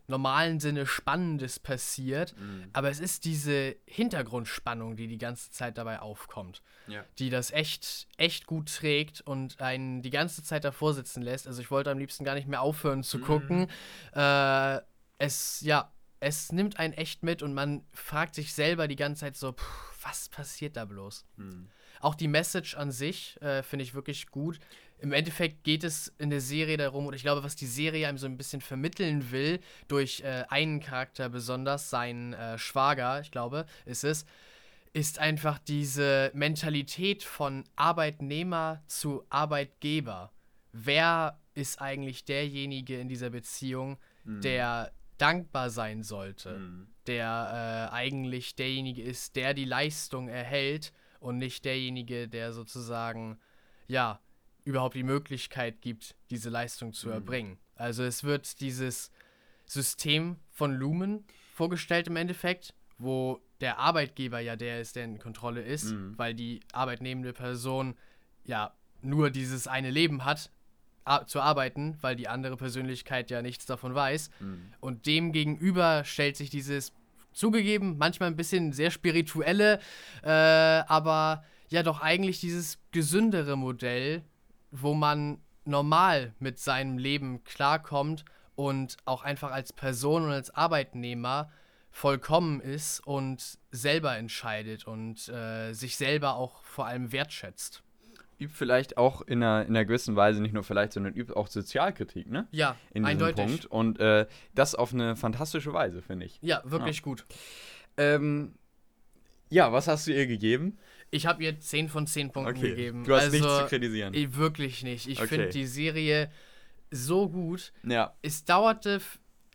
normalen Sinne Spannendes passiert, mhm. aber es ist diese Hintergrundspannung, die die ganze Zeit dabei aufkommt, ja. die das echt, echt gut trägt und einen die ganze Zeit davor sitzen lässt. Also ich wollte am liebsten gar nicht mehr aufhören zu mhm. gucken. Äh, es, ja, es nimmt einen echt mit und man fragt sich selber die ganze Zeit so, pff, was passiert da bloß? Mhm. Auch die Message an sich äh, finde ich wirklich gut im Endeffekt geht es in der Serie darum, oder ich glaube, was die Serie einem so ein bisschen vermitteln will, durch äh, einen Charakter besonders, seinen äh, Schwager, ich glaube, ist es, ist einfach diese Mentalität von Arbeitnehmer zu Arbeitgeber. Wer ist eigentlich derjenige in dieser Beziehung, mhm. der dankbar sein sollte, mhm. der äh, eigentlich derjenige ist, der die Leistung erhält und nicht derjenige, der sozusagen, ja, überhaupt die Möglichkeit gibt, diese Leistung zu mhm. erbringen. Also es wird dieses System von Lumen vorgestellt im Endeffekt, wo der Arbeitgeber ja der ist, der in Kontrolle ist, mhm. weil die arbeitnehmende Person ja nur dieses eine Leben hat, zu arbeiten, weil die andere Persönlichkeit ja nichts davon weiß. Mhm. Und dem gegenüber stellt sich dieses zugegeben, manchmal ein bisschen sehr spirituelle, äh, aber ja doch eigentlich dieses gesündere Modell, wo man normal mit seinem Leben klarkommt und auch einfach als Person und als Arbeitnehmer vollkommen ist und selber entscheidet und äh, sich selber auch vor allem wertschätzt. Übt vielleicht auch in einer, in einer gewissen Weise nicht nur vielleicht, sondern übt auch Sozialkritik, ne? Ja, in eindeutig. Punkt. Und äh, das auf eine fantastische Weise, finde ich. Ja, wirklich ja. gut. Ähm, ja, was hast du ihr gegeben? Ich habe ihr 10 von 10 Punkten okay. gegeben. Du hast also, nichts zu kritisieren. Ich, wirklich nicht. Ich okay. finde die Serie so gut. Ja. Es dauerte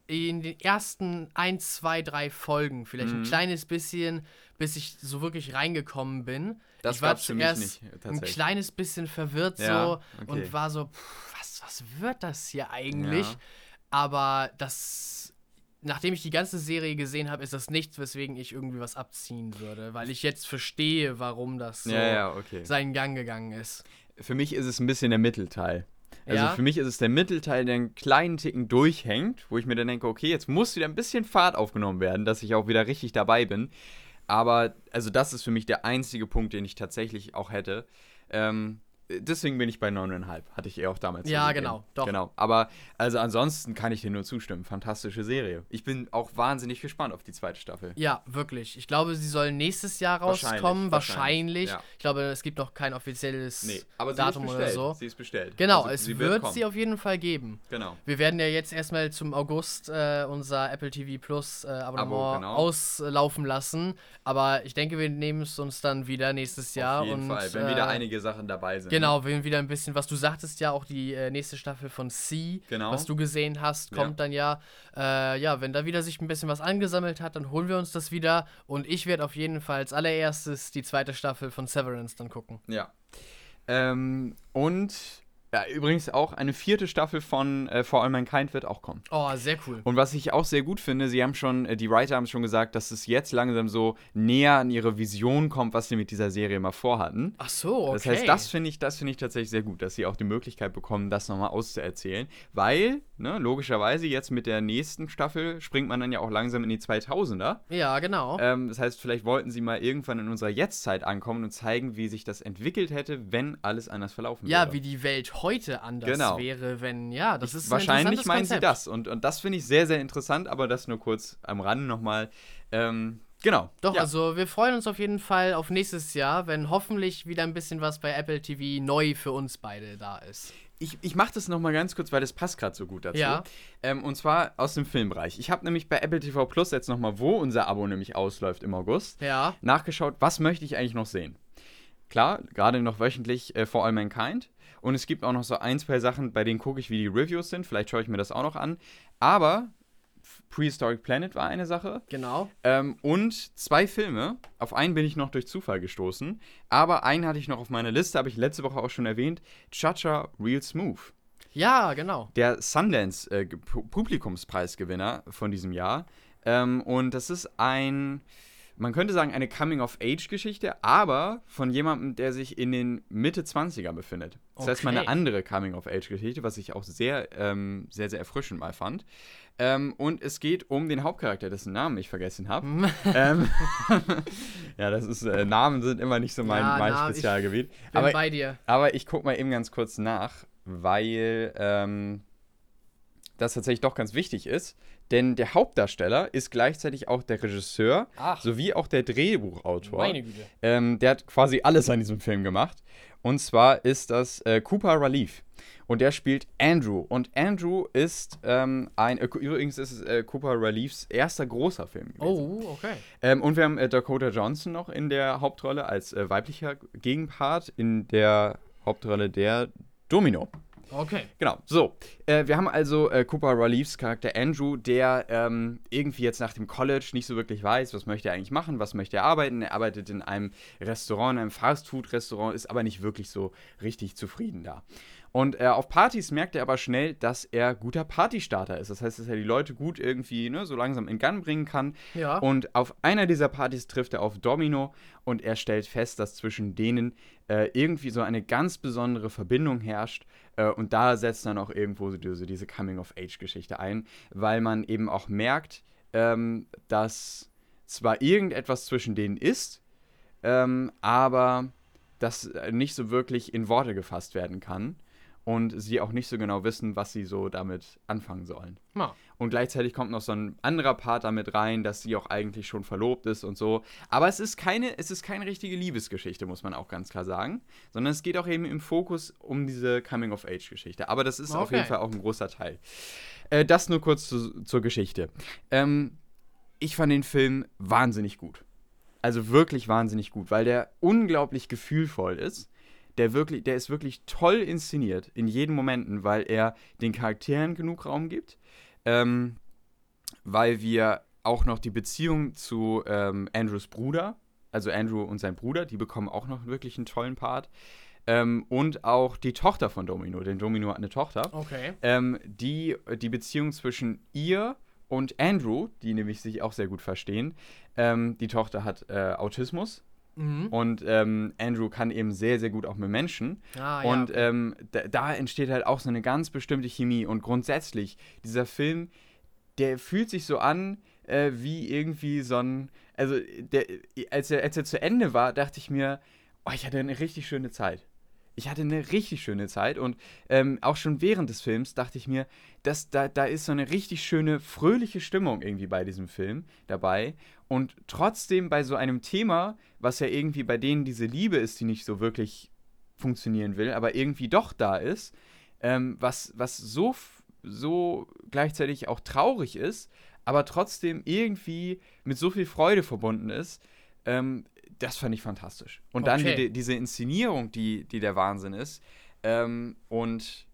in den ersten 1, 2, 3 Folgen vielleicht mhm. ein kleines bisschen, bis ich so wirklich reingekommen bin. Das ich war zuerst ein kleines bisschen verwirrt ja, so okay. und war so, pff, was, was wird das hier eigentlich? Ja. Aber das nachdem ich die ganze Serie gesehen habe, ist das nichts, weswegen ich irgendwie was abziehen würde, weil ich jetzt verstehe, warum das so ja, ja, okay. seinen Gang gegangen ist. Für mich ist es ein bisschen der Mittelteil. Also ja. für mich ist es der Mittelteil, der einen kleinen Ticken durchhängt, wo ich mir dann denke, okay, jetzt muss wieder ein bisschen Fahrt aufgenommen werden, dass ich auch wieder richtig dabei bin. Aber also das ist für mich der einzige Punkt, den ich tatsächlich auch hätte. Ähm, deswegen bin ich bei 9,5. Hatte ich eh auch damals. Ja, genau, doch. Genau. Aber also ansonsten kann ich dir nur zustimmen. Fantastische Serie. Ich bin auch wahnsinnig gespannt auf die zweite Staffel. Ja, wirklich. Ich glaube, sie soll nächstes Jahr rauskommen. Wahrscheinlich. wahrscheinlich. Ja. Ich glaube, es gibt noch kein offizielles nee, Datum oder so. Sie ist bestellt. Genau, also, es wird kommen. sie auf jeden Fall geben. Genau. Wir werden ja jetzt erstmal zum August äh, unser Apple TV Plus äh, Abonnement Abo, genau. auslaufen lassen. Aber ich denke, wir nehmen es uns dann wieder nächstes Jahr. Auf jeden und, Fall, wenn äh, wieder einige Sachen dabei sind. Genau, wir wieder ein bisschen, was du sagtest ja, auch die äh, nächste Staffel von C, genau. was du gesehen hast, kommt ja. dann ja. Äh, ja, wenn da wieder sich ein bisschen was angesammelt hat, dann holen wir uns das wieder. Und ich werde auf jeden Fall als allererstes die zweite Staffel von Severance dann gucken. Ja. Ähm, und ja, übrigens auch eine vierte Staffel von äh, For All Mankind wird auch kommen. Oh, sehr cool. Und was ich auch sehr gut finde, sie haben schon, äh, die Writer haben schon gesagt, dass es jetzt langsam so näher an ihre Vision kommt, was sie mit dieser Serie mal vorhatten. Ach so, okay. Das heißt, das finde ich, das ich tatsächlich sehr gut, dass sie auch die Möglichkeit bekommen, das nochmal auszuerzählen. Weil, ne, logischerweise, jetzt mit der nächsten Staffel springt man dann ja auch langsam in die 2000er. Ja, genau. Ähm, das heißt, vielleicht wollten sie mal irgendwann in unserer Jetztzeit ankommen und zeigen, wie sich das entwickelt hätte, wenn alles anders verlaufen ja, wäre. Ja, wie die Welt heute anders genau. wäre, wenn, ja, das ist Wahrscheinlich meinen sie das. Und, und das finde ich sehr, sehr interessant, aber das nur kurz am Rand nochmal. Ähm, genau. Doch, ja. also wir freuen uns auf jeden Fall auf nächstes Jahr, wenn hoffentlich wieder ein bisschen was bei Apple TV neu für uns beide da ist. Ich, ich mache das nochmal ganz kurz, weil das passt gerade so gut dazu. Ja. Ähm, und zwar aus dem Filmbereich. Ich habe nämlich bei Apple TV Plus jetzt nochmal, wo unser Abo nämlich ausläuft im August, ja. nachgeschaut, was möchte ich eigentlich noch sehen. Klar, gerade noch wöchentlich äh, For All Mankind. Und es gibt auch noch so ein, zwei Sachen, bei denen gucke ich, wie die Reviews sind. Vielleicht schaue ich mir das auch noch an. Aber Prehistoric Planet war eine Sache. Genau. Ähm, und zwei Filme. Auf einen bin ich noch durch Zufall gestoßen. Aber einen hatte ich noch auf meiner Liste, habe ich letzte Woche auch schon erwähnt. Chacha Real Smooth. Ja, genau. Der Sundance äh, Publikumspreisgewinner von diesem Jahr. Ähm, und das ist ein man könnte sagen, eine Coming-of-Age-Geschichte, aber von jemandem, der sich in den Mitte 20er befindet. Das okay. heißt, mal eine andere Coming-of-Age-Geschichte, was ich auch sehr, ähm, sehr, sehr erfrischend mal fand. Ähm, und es geht um den Hauptcharakter, dessen Namen ich vergessen habe. *laughs* ähm, *laughs* ja, das ist, äh, Namen sind immer nicht so mein, ja, mein na, Spezialgebiet. Aber, bei dir. Aber ich gucke mal eben ganz kurz nach, weil ähm, das tatsächlich doch ganz wichtig ist. Denn der Hauptdarsteller ist gleichzeitig auch der Regisseur Ach. sowie auch der Drehbuchautor. Meine Güte. Ähm, der hat quasi alles an diesem Film gemacht. Und zwar ist das äh, Cooper Raleigh. Und der spielt Andrew. Und Andrew ist ähm, ein. Äh, übrigens ist es äh, Cooper Raleiths erster großer Film. Gewesen. Oh, okay. Ähm, und wir haben äh, Dakota Johnson noch in der Hauptrolle als äh, weiblicher Gegenpart in der Hauptrolle der Domino. Okay. Genau. So, äh, wir haben also äh, Cooper Ralephs Charakter Andrew, der ähm, irgendwie jetzt nach dem College nicht so wirklich weiß, was möchte er eigentlich machen, was möchte er arbeiten. Er arbeitet in einem Restaurant, in einem Fastfood-Restaurant, ist aber nicht wirklich so richtig zufrieden da. Und äh, auf Partys merkt er aber schnell, dass er guter Partystarter ist. Das heißt, dass er die Leute gut irgendwie ne, so langsam in Gang bringen kann. Ja. Und auf einer dieser Partys trifft er auf Domino und er stellt fest, dass zwischen denen äh, irgendwie so eine ganz besondere Verbindung herrscht. Äh, und da setzt dann auch irgendwo so diese, diese Coming-of-Age-Geschichte ein, weil man eben auch merkt, ähm, dass zwar irgendetwas zwischen denen ist, ähm, aber das nicht so wirklich in Worte gefasst werden kann und sie auch nicht so genau wissen, was sie so damit anfangen sollen. Ja. Und gleichzeitig kommt noch so ein anderer Part damit rein, dass sie auch eigentlich schon verlobt ist und so. Aber es ist keine, es ist keine richtige Liebesgeschichte, muss man auch ganz klar sagen, sondern es geht auch eben im Fokus um diese Coming-of-Age-Geschichte. Aber das ist okay. auf jeden Fall auch ein großer Teil. Äh, das nur kurz zu, zur Geschichte. Ähm, ich fand den Film wahnsinnig gut. Also wirklich wahnsinnig gut, weil der unglaublich gefühlvoll ist der wirklich, der ist wirklich toll inszeniert in jeden Momenten, weil er den Charakteren genug Raum gibt, ähm, weil wir auch noch die Beziehung zu ähm, Andrews Bruder, also Andrew und sein Bruder, die bekommen auch noch wirklich einen tollen Part. Ähm, und auch die Tochter von Domino, denn Domino hat eine Tochter. Okay. Ähm, die, die Beziehung zwischen ihr und Andrew, die nämlich sich auch sehr gut verstehen. Ähm, die Tochter hat äh, Autismus Mhm. Und ähm, Andrew kann eben sehr, sehr gut auch mit Menschen. Ah, und ja. ähm, da, da, entsteht halt auch so eine ganz bestimmte Chemie. Und grundsätzlich, dieser Film, der fühlt sich so an, äh, wie irgendwie so ein. Also, der, als, er, als er zu Ende war, dachte ich mir, oh, ich hatte eine richtig schöne Zeit ich hatte eine richtig schöne Zeit und ähm, auch schon während des Films dachte ich mir, dass da, da ist so eine richtig schöne, fröhliche Stimmung irgendwie bei diesem Film dabei. Und trotzdem bei so einem Thema, was ja irgendwie bei denen diese Liebe ist, die nicht so wirklich funktionieren will, aber irgendwie doch da ist, ähm, was, was so, so gleichzeitig auch traurig ist, aber trotzdem irgendwie mit so viel Freude verbunden ist, ähm, das fand ich fantastisch. Und dann die, diese Inszenierung, die, die der Wahnsinn ist. Ähm, und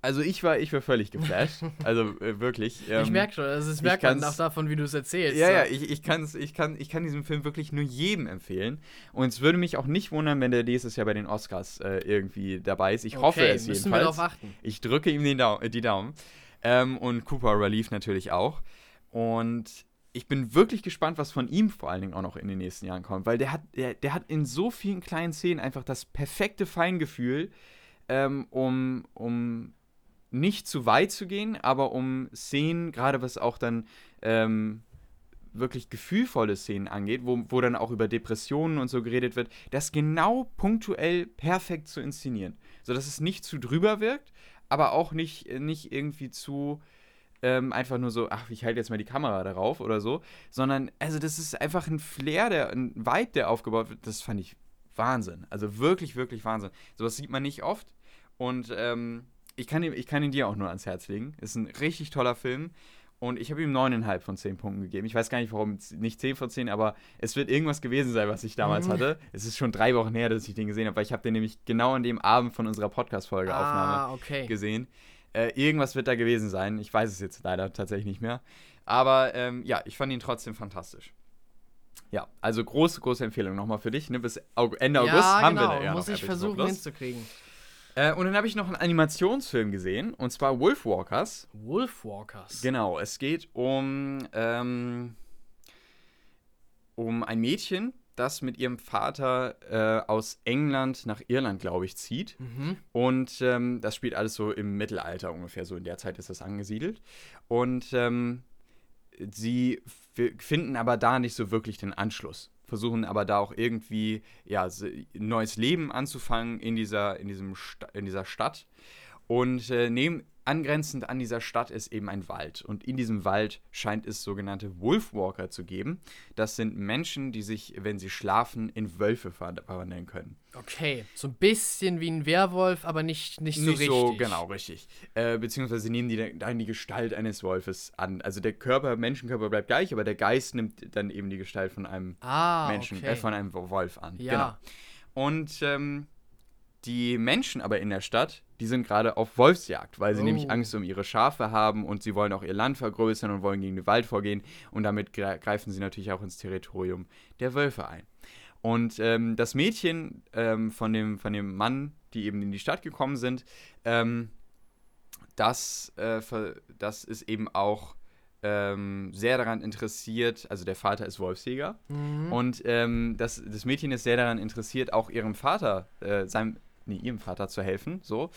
also ich war, ich war völlig geflasht. *laughs* Also äh, wirklich. Ähm, ich merke schon, also es merkt man auch davon, wie du es erzählst. Ja, so. ja, ich, ich, kann's, ich, kann, ich kann diesen Film wirklich nur jedem empfehlen. Und es würde mich auch nicht wundern, wenn der nächstes Jahr bei den Oscars äh, irgendwie dabei ist. Ich okay, hoffe es müssen jedenfalls. Wir darauf achten. Ich drücke ihm den Dau die Daumen. Ähm, und Cooper Relief natürlich auch. Und ich bin wirklich gespannt, was von ihm vor allen Dingen auch noch in den nächsten Jahren kommt, weil der hat, der, der hat in so vielen kleinen Szenen einfach das perfekte Feingefühl, ähm, um, um nicht zu weit zu gehen, aber um Szenen, gerade was auch dann ähm, wirklich gefühlvolle Szenen angeht, wo, wo dann auch über Depressionen und so geredet wird, das genau punktuell perfekt zu inszenieren. Sodass es nicht zu drüber wirkt, aber auch nicht, nicht irgendwie zu ähm, einfach nur so, ach, ich halte jetzt mal die Kamera darauf oder so, sondern, also das ist einfach ein Flair, der, ein Vibe, der aufgebaut wird, das fand ich Wahnsinn. Also wirklich, wirklich Wahnsinn. Sowas sieht man nicht oft und ähm, ich, kann ihn, ich kann ihn dir auch nur ans Herz legen. Ist ein richtig toller Film. Und ich habe ihm 9,5 von 10 Punkten gegeben. Ich weiß gar nicht, warum nicht 10 von 10, aber es wird irgendwas gewesen sein, was ich damals mhm. hatte. Es ist schon drei Wochen her, dass ich den gesehen habe, weil ich habe den nämlich genau an dem Abend von unserer Podcast-Folge ah, okay. gesehen. Äh, irgendwas wird da gewesen sein. Ich weiß es jetzt leider tatsächlich nicht mehr. Aber ähm, ja, ich fand ihn trotzdem fantastisch. Ja, also große, große Empfehlung nochmal für dich. Ne? Bis Ende August ja, haben genau. wir ja Muss ich versuchen hinzukriegen. Äh, und dann habe ich noch einen Animationsfilm gesehen, und zwar Wolfwalkers. Wolfwalkers. Genau, es geht um, ähm, um ein Mädchen, das mit ihrem Vater äh, aus England nach Irland, glaube ich, zieht. Mhm. Und ähm, das spielt alles so im Mittelalter ungefähr, so in der Zeit ist das angesiedelt. Und ähm, sie finden aber da nicht so wirklich den Anschluss. Versuchen aber da auch irgendwie ja, ein neues Leben anzufangen in dieser, in diesem in dieser Stadt. Und äh, nehmen Angrenzend an dieser Stadt ist eben ein Wald. Und in diesem Wald scheint es sogenannte Wolfwalker zu geben. Das sind Menschen, die sich, wenn sie schlafen, in Wölfe verwandeln können. Okay, so ein bisschen wie ein Werwolf, aber nicht, nicht so nicht richtig. so, genau, richtig. Äh, beziehungsweise nehmen die, dann die Gestalt eines Wolfes an. Also der Körper, Menschenkörper bleibt gleich, aber der Geist nimmt dann eben die Gestalt von einem ah, Menschen, okay. äh, von einem Wolf an. Ja. Genau. Und ähm, die Menschen aber in der Stadt, die sind gerade auf Wolfsjagd, weil sie oh. nämlich Angst um ihre Schafe haben und sie wollen auch ihr Land vergrößern und wollen gegen den Wald vorgehen und damit greifen sie natürlich auch ins Territorium der Wölfe ein. Und ähm, das Mädchen ähm, von, dem, von dem Mann, die eben in die Stadt gekommen sind, ähm, das, äh, das ist eben auch ähm, sehr daran interessiert, also der Vater ist Wolfsjäger mhm. und ähm, das, das Mädchen ist sehr daran interessiert, auch ihrem Vater, äh, seinem, nee, ihrem Vater zu helfen, so.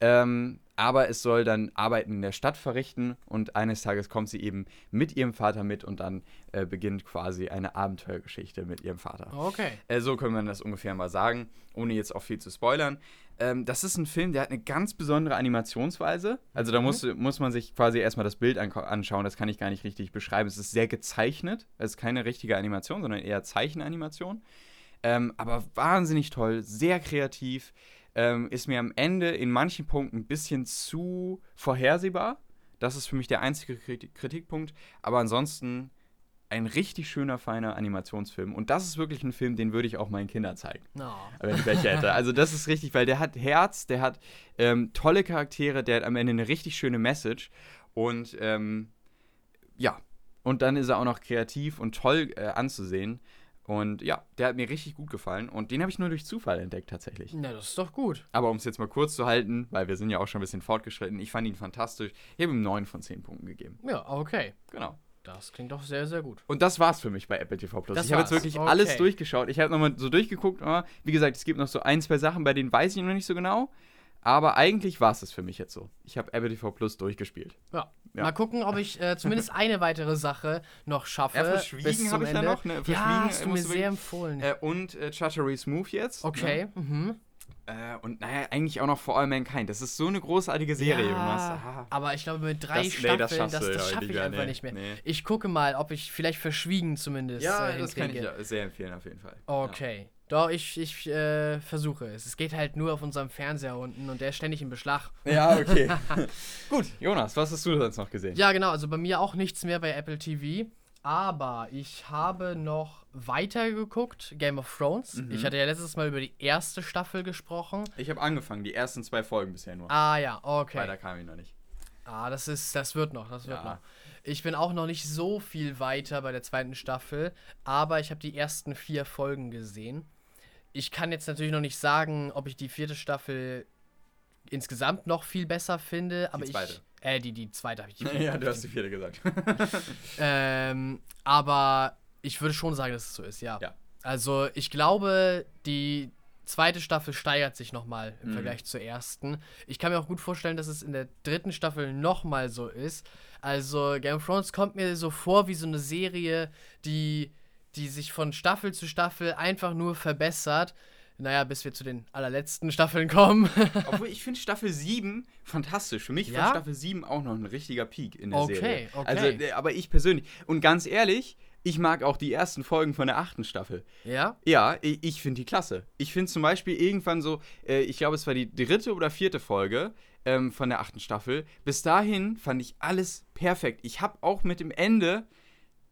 Ähm, aber es soll dann Arbeiten in der Stadt verrichten und eines Tages kommt sie eben mit ihrem Vater mit und dann äh, beginnt quasi eine Abenteuergeschichte mit ihrem Vater. Okay. Äh, so können wir das ungefähr mal sagen, ohne jetzt auch viel zu spoilern. Ähm, das ist ein Film, der hat eine ganz besondere Animationsweise. Also da mhm. muss, muss man sich quasi erstmal das Bild anschauen, das kann ich gar nicht richtig beschreiben. Es ist sehr gezeichnet, es ist keine richtige Animation, sondern eher Zeichenanimation. Ähm, aber wahnsinnig toll, sehr kreativ ähm, ist mir am Ende in manchen Punkten ein bisschen zu vorhersehbar. Das ist für mich der einzige Kritikpunkt. Aber ansonsten ein richtig schöner, feiner Animationsfilm. Und das ist wirklich ein Film, den würde ich auch meinen Kindern zeigen. No. Wenn ich welche hätte. Also das ist richtig, weil der hat Herz, der hat ähm, tolle Charaktere, der hat am Ende eine richtig schöne Message. Und ähm, ja, und dann ist er auch noch kreativ und toll äh, anzusehen. Und ja, der hat mir richtig gut gefallen und den habe ich nur durch Zufall entdeckt tatsächlich. Na, das ist doch gut. Aber um es jetzt mal kurz zu halten, weil wir sind ja auch schon ein bisschen fortgeschritten, ich fand ihn fantastisch. Ich habe ihm 9 von 10 Punkten gegeben. Ja, okay. Genau. Das klingt doch sehr, sehr gut. Und das war's für mich bei Apple TV Plus. Das ich habe jetzt wirklich okay. alles durchgeschaut. Ich habe nochmal so durchgeguckt. Aber wie gesagt, es gibt noch so ein, zwei Sachen, bei denen weiß ich noch nicht so genau. Aber eigentlich war es es für mich jetzt so. Ich habe Apple TV Plus durchgespielt. Ja. ja. Mal gucken, ob ich äh, zumindest eine weitere Sache noch schaffe. Ja, Verschwiegen habe ich ja noch. Ne? Ja, hast du mir sehr empfohlen. Äh, und äh, Chattering Smooth jetzt. Okay. Ne? Mhm. Äh, und naja, eigentlich auch noch For All Mankind. Das ist so eine großartige Serie, ja, Jonas. Aber ich glaube, mit drei das, Staffeln, nee, das, das, das schaffe ich einfach nee, nicht mehr. Nee. Ich gucke mal, ob ich vielleicht verschwiegen zumindest. Ja, äh, das kann ich sehr empfehlen, auf jeden Fall. Okay. Doch, ich, ich äh, versuche es. Es geht halt nur auf unserem Fernseher unten und der ist ständig im Beschlag. Ja, okay. *laughs* Gut, Jonas, was hast du sonst noch gesehen? Ja, genau. Also bei mir auch nichts mehr bei Apple TV. Aber ich habe noch weitergeguckt, Game of Thrones. Mhm. Ich hatte ja letztes Mal über die erste Staffel gesprochen. Ich habe angefangen, die ersten zwei Folgen bisher nur. Ah ja, okay. Weiter kam ich noch nicht. Ah, das ist, das wird noch, das wird ja. noch. Ich bin auch noch nicht so viel weiter bei der zweiten Staffel, aber ich habe die ersten vier Folgen gesehen. Ich kann jetzt natürlich noch nicht sagen, ob ich die vierte Staffel insgesamt noch viel besser finde, aber die zweite. ich äh, die, die zweite habe ich. Die *laughs* ja, du hast die vierte gesagt. *laughs* *laughs* ähm, aber ich würde schon sagen, dass es so ist, ja. ja. Also ich glaube, die zweite Staffel steigert sich nochmal im mhm. Vergleich zur ersten. Ich kann mir auch gut vorstellen, dass es in der dritten Staffel nochmal so ist. Also Game of Thrones kommt mir so vor wie so eine Serie, die, die sich von Staffel zu Staffel einfach nur verbessert. Naja, bis wir zu den allerletzten Staffeln kommen. *laughs* Obwohl, ich finde Staffel 7 fantastisch. Für mich ja? war Staffel 7 auch noch ein richtiger Peak in der okay, Serie. Okay, Also, äh, aber ich persönlich. Und ganz ehrlich, ich mag auch die ersten Folgen von der achten Staffel. Ja? Ja, ich, ich finde die klasse. Ich finde zum Beispiel irgendwann so, äh, ich glaube, es war die dritte oder vierte Folge ähm, von der achten Staffel. Bis dahin fand ich alles perfekt. Ich habe auch mit dem Ende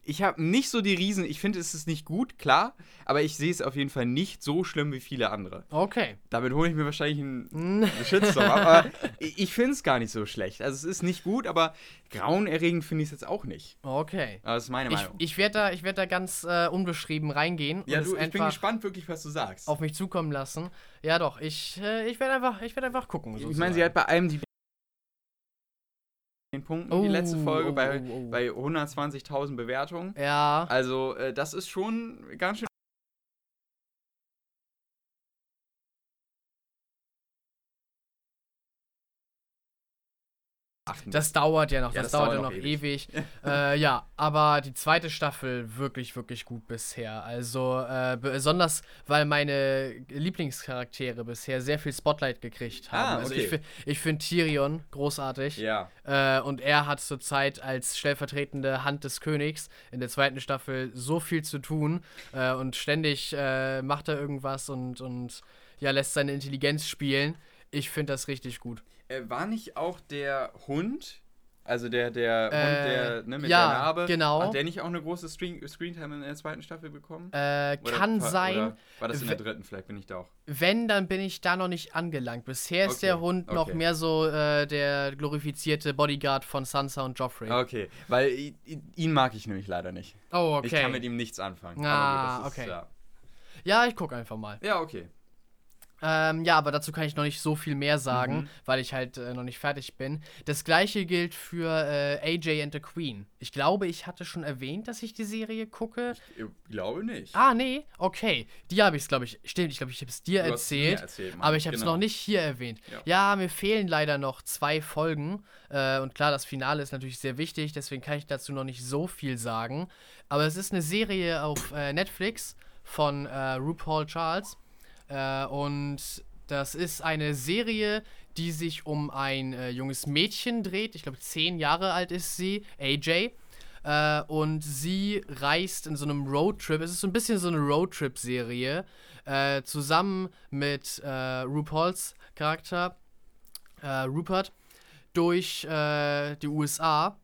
ich habe nicht so die Riesen. Ich finde, es ist nicht gut, klar, aber ich sehe es auf jeden Fall nicht so schlimm wie viele andere. Okay. Damit hole ich mir wahrscheinlich einen, *laughs* Shitstorm, aber ich finde es gar nicht so schlecht. Also, es ist nicht gut, aber grauenerregend finde ich es jetzt auch nicht. Okay. Aber das ist meine Meinung. Ich, ich werde da, werd da ganz äh, unbeschrieben reingehen. Ja, du, ich bin gespannt, wirklich, was du sagst. Auf mich zukommen lassen. Ja, doch, ich, äh, ich werde einfach, werd einfach gucken. Sozusagen. Ich meine, sie hat bei einem die Punkten oh, die letzte Folge oh, bei, oh, oh. bei 120.000 Bewertungen. Ja. Also, äh, das ist schon ganz schön. Das dauert ja noch, ja, das, das, dauert ja noch ewig. ewig. *laughs* äh, ja, aber die zweite Staffel wirklich, wirklich gut bisher. Also äh, besonders, weil meine Lieblingscharaktere bisher sehr viel Spotlight gekriegt haben. Ah, also okay. Also ich, ich finde Tyrion großartig. Ja. Äh, und er hat zurzeit als stellvertretende Hand des Königs in der zweiten Staffel so viel zu tun äh, und ständig äh, macht er irgendwas und, und ja, lässt seine Intelligenz spielen. Ich finde das richtig gut. Äh, war nicht auch der Hund, also der, der äh, Hund, der ne, mit ja, der Narbe, genau. hat der nicht auch eine große Screen Screentime in der zweiten Staffel bekommen? Äh, oder, kann sein. Oder war das in der dritten? Vielleicht bin ich da auch. Wenn, dann bin ich da noch nicht angelangt. Bisher ist okay, der Hund okay. noch mehr so äh, der glorifizierte Bodyguard von Sansa und Joffrey. Okay, weil ihn mag ich nämlich leider nicht. Oh, okay. Ich kann mit ihm nichts anfangen. Ah, gut, ist, okay. Ja. ja, ich gucke einfach mal. Ja, okay. Ähm, ja, aber dazu kann ich noch nicht so viel mehr sagen, mhm. weil ich halt äh, noch nicht fertig bin. Das gleiche gilt für äh, AJ and the Queen. Ich glaube, ich hatte schon erwähnt, dass ich die Serie gucke. Ich, ich glaube nicht. Ah, nee, okay. Die habe ich es, glaube ich, stimmt, ich glaube, ich habe es dir du erzählt, erzählt aber ich habe es genau. noch nicht hier erwähnt. Ja. ja. mir fehlen leider noch zwei Folgen. Äh, und klar, das Finale ist natürlich sehr wichtig, deswegen kann ich dazu noch nicht so viel sagen. Aber es ist eine Serie auf äh, Netflix von äh, RuPaul Charles. Äh, und das ist eine Serie, die sich um ein äh, junges Mädchen dreht. Ich glaube, zehn Jahre alt ist sie, AJ. Äh, und sie reist in so einem Roadtrip. Es ist so ein bisschen so eine Roadtrip-Serie. Äh, zusammen mit äh, RuPauls Charakter, äh, Rupert, durch die USA,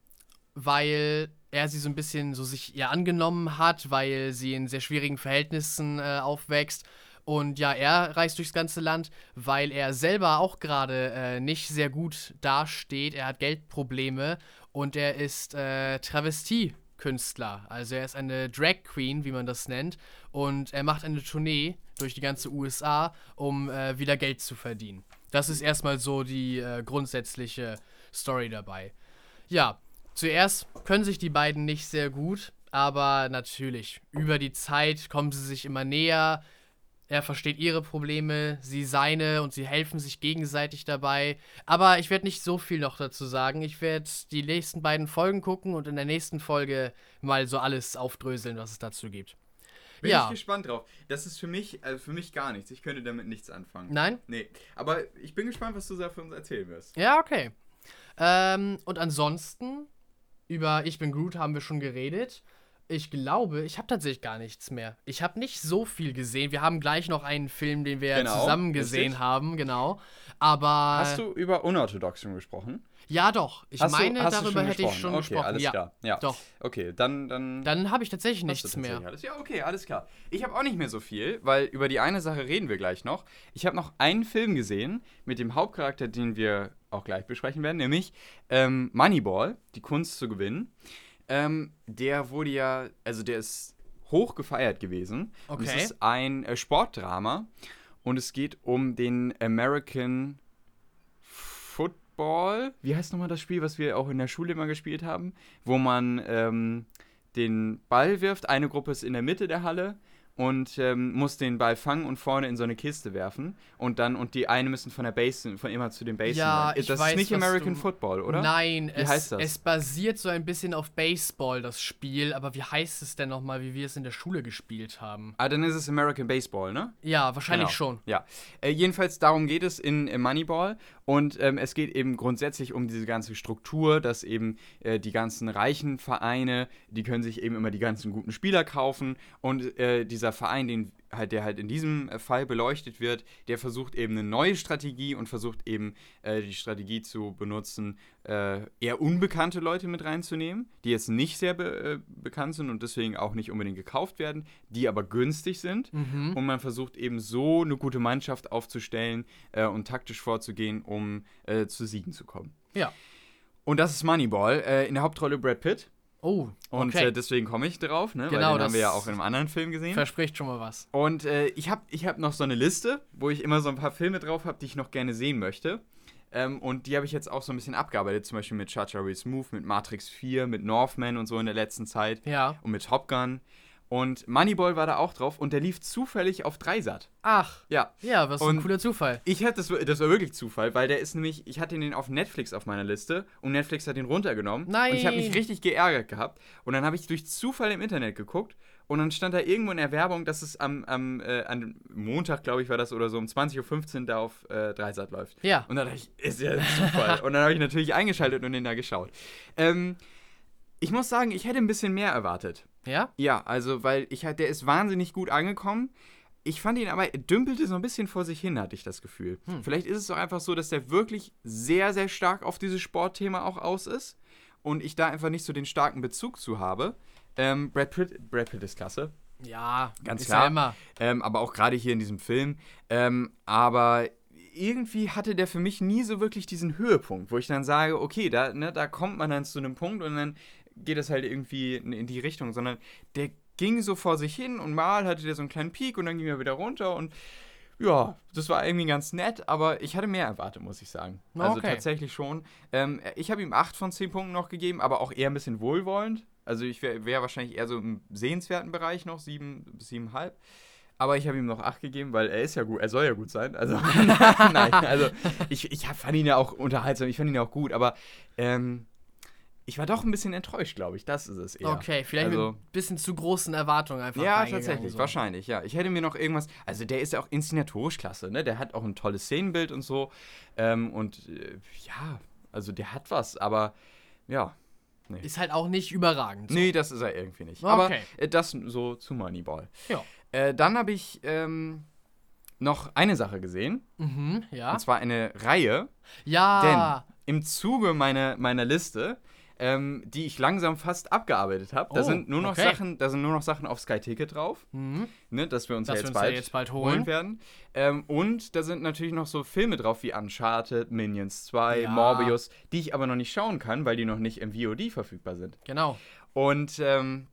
weil er sie so ein bisschen so sich ihr angenommen hat, weil sie in sehr schwierigen Verhältnissen aufwächst und ja, er reist durchs ganze Land, weil er selber auch gerade äh, nicht sehr gut dasteht. Er hat Geldprobleme und er ist äh, Travestie-Künstler. Also er ist eine Drag Queen, wie man das nennt. Und er macht eine Tournee durch die ganze USA, um äh, wieder Geld zu verdienen. Das ist erstmal so die äh, grundsätzliche Story dabei. Ja, zuerst können sich die beiden nicht sehr gut, aber natürlich, über die Zeit kommen sie sich immer näher. Er versteht ihre Probleme, sie seine und sie helfen sich gegenseitig dabei. Aber ich werde nicht so viel noch dazu sagen. Ich werde die nächsten beiden Folgen gucken und in der nächsten Folge mal so alles aufdröseln, was es dazu gibt. Bin ja. ich gespannt drauf. Das ist für mich, also für mich gar nichts. Ich könnte damit nichts anfangen. Nein? Nee. Aber ich bin gespannt, was du da für uns erzählen wirst. Ja, okay. Ähm, und ansonsten, über Ich bin Groot haben wir schon geredet. Ich glaube, ich habe tatsächlich gar nichts mehr. Ich habe nicht so viel gesehen. Wir haben gleich noch einen Film, den wir genau, zusammen gesehen richtig. haben, genau. Aber. Hast du über Unorthodox schon gesprochen? Ja, doch. Ich hast meine, du, darüber hätte ich schon okay, gesprochen. Alles ja, klar. Ja, doch. Okay, dann. Dann, dann habe ich tatsächlich nichts tatsächlich mehr. Alles. Ja, okay, alles klar. Ich habe auch nicht mehr so viel, weil über die eine Sache reden wir gleich noch. Ich habe noch einen Film gesehen mit dem Hauptcharakter, den wir auch gleich besprechen werden, nämlich ähm, Moneyball, die Kunst zu gewinnen. Ähm, der wurde ja, also der ist hoch gefeiert gewesen. Okay. es ist ein äh, Sportdrama und es geht um den American Football. Wie heißt nochmal das Spiel, was wir auch in der Schule immer gespielt haben? Wo man ähm, den Ball wirft, eine Gruppe ist in der Mitte der Halle und ähm, muss den Ball fangen und vorne in so eine Kiste werfen und dann und die eine müssen von der Base von immer zu den Base. Ja, ich das weiß, ist nicht American Football, oder? Nein, wie es, heißt das? es basiert so ein bisschen auf Baseball das Spiel, aber wie heißt es denn nochmal, wie wir es in der Schule gespielt haben? Ah, dann ist es American Baseball, ne? Ja, wahrscheinlich genau. schon. Ja, äh, jedenfalls darum geht es in, in Moneyball und ähm, es geht eben grundsätzlich um diese ganze Struktur, dass eben äh, die ganzen reichen Vereine, die können sich eben immer die ganzen guten Spieler kaufen. Und äh, dieser Verein, den halt, der halt in diesem äh, Fall beleuchtet wird, der versucht eben eine neue Strategie und versucht eben äh, die Strategie zu benutzen, äh, eher unbekannte Leute mit reinzunehmen, die jetzt nicht sehr be äh, bekannt sind und deswegen auch nicht unbedingt gekauft werden, die aber günstig sind. Mhm. Und man versucht eben so eine gute Mannschaft aufzustellen äh, und taktisch vorzugehen, um äh, zu Siegen zu kommen. Ja. Und das ist Moneyball. in der Hauptrolle Brad Pitt. Oh, okay. Und äh, deswegen komme ich drauf, ne? Genau, Weil den haben wir ja auch in einem anderen Film gesehen. Verspricht schon mal was. Und äh, ich habe ich hab noch so eine Liste, wo ich immer so ein paar Filme drauf habe, die ich noch gerne sehen möchte. Ähm, und die habe ich jetzt auch so ein bisschen abgearbeitet, zum Beispiel mit Chacha Move, mit Matrix 4, mit Northman und so in der letzten Zeit. Ja. Und mit Top Gun. Und Moneyball war da auch drauf und der lief zufällig auf Dreisat. Ach. Ja. Ja, was und ein cooler Zufall. Ich hatte das, das war wirklich Zufall, weil der ist nämlich, ich hatte den auf Netflix auf meiner Liste und Netflix hat den runtergenommen. Nein. Und ich habe mich richtig geärgert gehabt. Und dann habe ich durch Zufall im Internet geguckt und dann stand da irgendwo in der Werbung, dass es am, am, äh, am Montag, glaube ich, war das oder so, um 20.15 Uhr da auf äh, Dreisat läuft. Ja. Und dann dachte ich, ist ja Zufall. *laughs* und dann habe ich natürlich eingeschaltet und den da geschaut. Ähm, ich muss sagen, ich hätte ein bisschen mehr erwartet. Ja? Ja, also, weil ich halt, der ist wahnsinnig gut angekommen. Ich fand ihn aber, er dümpelte so ein bisschen vor sich hin, hatte ich das Gefühl. Hm. Vielleicht ist es doch einfach so, dass der wirklich sehr, sehr stark auf dieses Sportthema auch aus ist und ich da einfach nicht so den starken Bezug zu habe. Ähm, Brad, Pitt, Brad Pitt ist klasse. Ja, ganz klar. Ähm, aber auch gerade hier in diesem Film. Ähm, aber irgendwie hatte der für mich nie so wirklich diesen Höhepunkt, wo ich dann sage, okay, da, ne, da kommt man dann zu einem Punkt und dann geht es halt irgendwie in, die Richtung, sondern der ging so vor sich hin und mal hatte der so einen kleinen Peak und dann ging er wieder runter und ja, das war irgendwie ganz nett, aber ich hatte mehr erwartet, muss ich sagen. Also okay. tatsächlich schon. Ähm, ich habe ihm 8 von 10 Punkten noch gegeben, aber auch eher ein bisschen wohlwollend. Also ich wäre wär wahrscheinlich eher so im sehenswerten Bereich noch, 7 bis 7,5. Aber ich habe ihm noch 8 gegeben, weil er ist ja gut, er soll ja gut sein. Also, *laughs* nein, also ich, ich fand ihn ja auch unterhaltsam, ich fand ihn ja auch gut, aber ähm, ich war doch ein bisschen enttäuscht, glaube ich. Das ist es eher. Okay, vielleicht also, mit ein bisschen zu großen Erwartungen einfach. Ja, tatsächlich, so. wahrscheinlich, ja. Ich hätte mir noch irgendwas. Also, der ist ja auch inszenatorisch klasse, ne? Der hat auch ein tolles Szenenbild und so. Ähm, und äh, ja, also der hat was, aber ja. Nee. Ist halt auch nicht überragend. So. Nee, das ist er irgendwie nicht. Okay. Aber äh, das so zu Moneyball. Ja. Äh, dann habe ich ähm, noch eine Sache gesehen. Mhm, ja. Und zwar eine Reihe. Ja. Denn im Zuge meiner, meiner Liste ähm, die ich langsam fast abgearbeitet habe. Da oh, sind nur noch okay. Sachen, da sind nur noch Sachen auf Sky Ticket drauf, mhm. ne, dass wir uns, dass ja, jetzt wir uns bald ja jetzt bald holen, holen werden. Ähm, und da sind natürlich noch so Filme drauf wie Uncharted, Minions 2, ja. Morbius, die ich aber noch nicht schauen kann, weil die noch nicht im VOD verfügbar sind. Genau. Und ähm,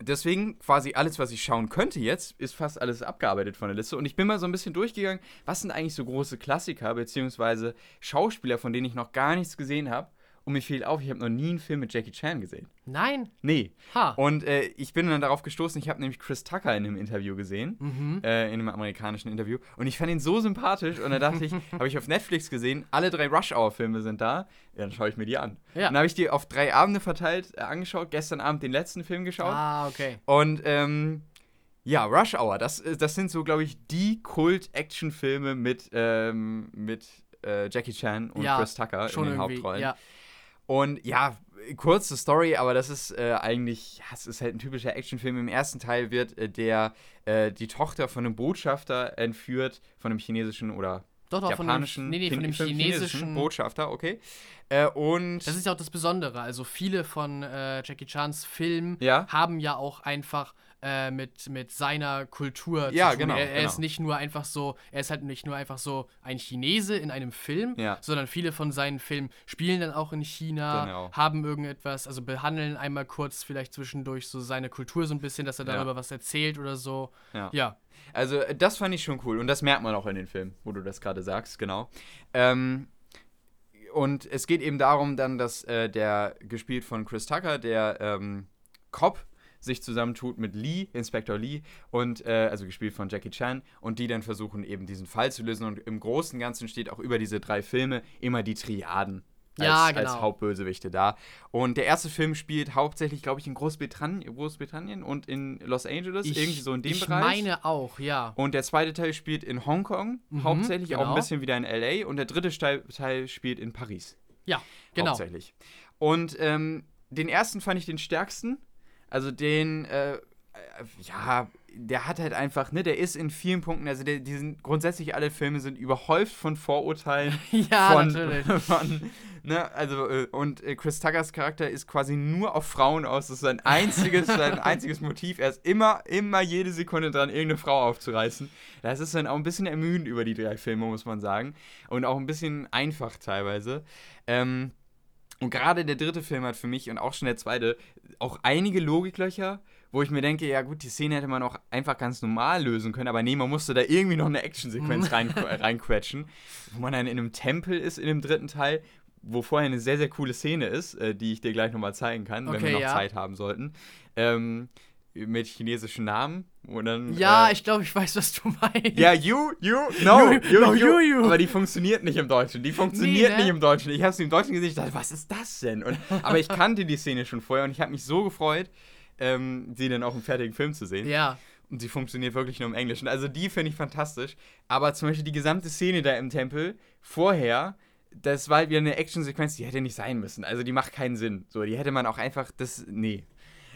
deswegen quasi alles, was ich schauen könnte jetzt, ist fast alles abgearbeitet von der Liste. Und ich bin mal so ein bisschen durchgegangen, was sind eigentlich so große Klassiker, beziehungsweise Schauspieler, von denen ich noch gar nichts gesehen habe und mir fiel auf, ich habe noch nie einen Film mit Jackie Chan gesehen. Nein? Nee. Ha. Und äh, ich bin dann darauf gestoßen, ich habe nämlich Chris Tucker in einem Interview gesehen, mhm. äh, in einem amerikanischen Interview. Und ich fand ihn so sympathisch und da dachte ich, *laughs* habe ich auf Netflix gesehen, alle drei Rush-Hour-Filme sind da. Ja, dann schaue ich mir die an. Ja. Dann habe ich die auf drei Abende verteilt äh, angeschaut, gestern Abend den letzten Film geschaut. Ah, okay. Und ähm, ja, Rush Hour, das, äh, das sind so, glaube ich, die Kult-Action-Filme mit, ähm, mit äh, Jackie Chan und ja, Chris Tucker in den Hauptrollen. Ja. Und ja, kurze Story, aber das ist äh, eigentlich, ja, es ist halt ein typischer Actionfilm. Im ersten Teil wird äh, der äh, die Tochter von einem Botschafter entführt, von einem chinesischen oder doch, doch, japanischen, von dem, nee, nee, von dem chinesischen, chinesischen, Botschafter, okay. Äh, und das ist ja auch das Besondere. Also viele von äh, Jackie Chans Filmen ja? haben ja auch einfach äh, mit, mit seiner Kultur ja, zu tun. Genau, er, er genau. ist nicht nur einfach so, er ist halt nicht nur einfach so ein Chinese in einem Film, ja. sondern viele von seinen Filmen spielen dann auch in China, genau. haben irgendetwas, also behandeln einmal kurz vielleicht zwischendurch so seine Kultur so ein bisschen, dass er darüber ja. was erzählt oder so. Ja. Also äh, das fand ich schon cool und das merkt man auch in den Filmen, wo du das gerade sagst, genau. Ähm, und es geht eben darum dann, dass äh, der, gespielt von Chris Tucker, der ähm, Cop, sich zusammentut mit Lee, Inspector Lee, und äh, also gespielt von Jackie Chan, und die dann versuchen eben diesen Fall zu lösen. Und im Großen und Ganzen steht auch über diese drei Filme immer die Triaden als, ja, genau. als Hauptbösewichte da. Und der erste Film spielt hauptsächlich, glaube ich, in Großbritannien, Großbritannien und in Los Angeles, ich, irgendwie so in dem ich Bereich. Ich meine auch, ja. Und der zweite Teil spielt in Hongkong, mhm, hauptsächlich genau. auch ein genau. bisschen wieder in LA. Und der dritte Teil spielt in Paris. Ja, genau. Hauptsächlich. Und ähm, den ersten fand ich den stärksten. Also den, äh, ja, der hat halt einfach, ne, der ist in vielen Punkten, also der, die sind grundsätzlich alle Filme sind überhäuft von Vorurteilen. *laughs* ja, von, natürlich. *laughs* Von, ne, also, äh, und äh, Chris Tuckers Charakter ist quasi nur auf Frauen aus. Das ist sein einziges, *laughs* sein einziges Motiv. Er ist immer, immer jede Sekunde dran, irgendeine Frau aufzureißen. Das ist dann auch ein bisschen ermüdend über die drei Filme, muss man sagen. Und auch ein bisschen einfach teilweise. Ähm, und gerade der dritte Film hat für mich und auch schon der zweite auch einige Logiklöcher, wo ich mir denke, ja gut, die Szene hätte man auch einfach ganz normal lösen können, aber nee, man musste da irgendwie noch eine Actionsequenz *laughs* rein, reinquetschen, wo man dann in einem Tempel ist in dem dritten Teil, wo vorher eine sehr, sehr coole Szene ist, äh, die ich dir gleich nochmal zeigen kann, okay, wenn wir noch ja. Zeit haben sollten. Ähm, mit chinesischen Namen. Und dann, ja, äh, ich glaube, ich weiß, was du meinst. Ja, you, you, no, you, you, no, you, you. Aber die funktioniert nicht im Deutschen. Die funktioniert nee, ne? nicht im Deutschen. Ich habe sie im Deutschen gesehen, ich dachte, was ist das denn? Und, aber ich kannte die Szene schon vorher und ich habe mich so gefreut, ähm, sie dann auch im fertigen Film zu sehen. Ja. Und sie funktioniert wirklich nur im Englischen. Also die finde ich fantastisch. Aber zum Beispiel die gesamte Szene da im Tempel vorher, das war halt wieder eine Actionsequenz, die hätte nicht sein müssen. Also die macht keinen Sinn. So, die hätte man auch einfach, das, nee.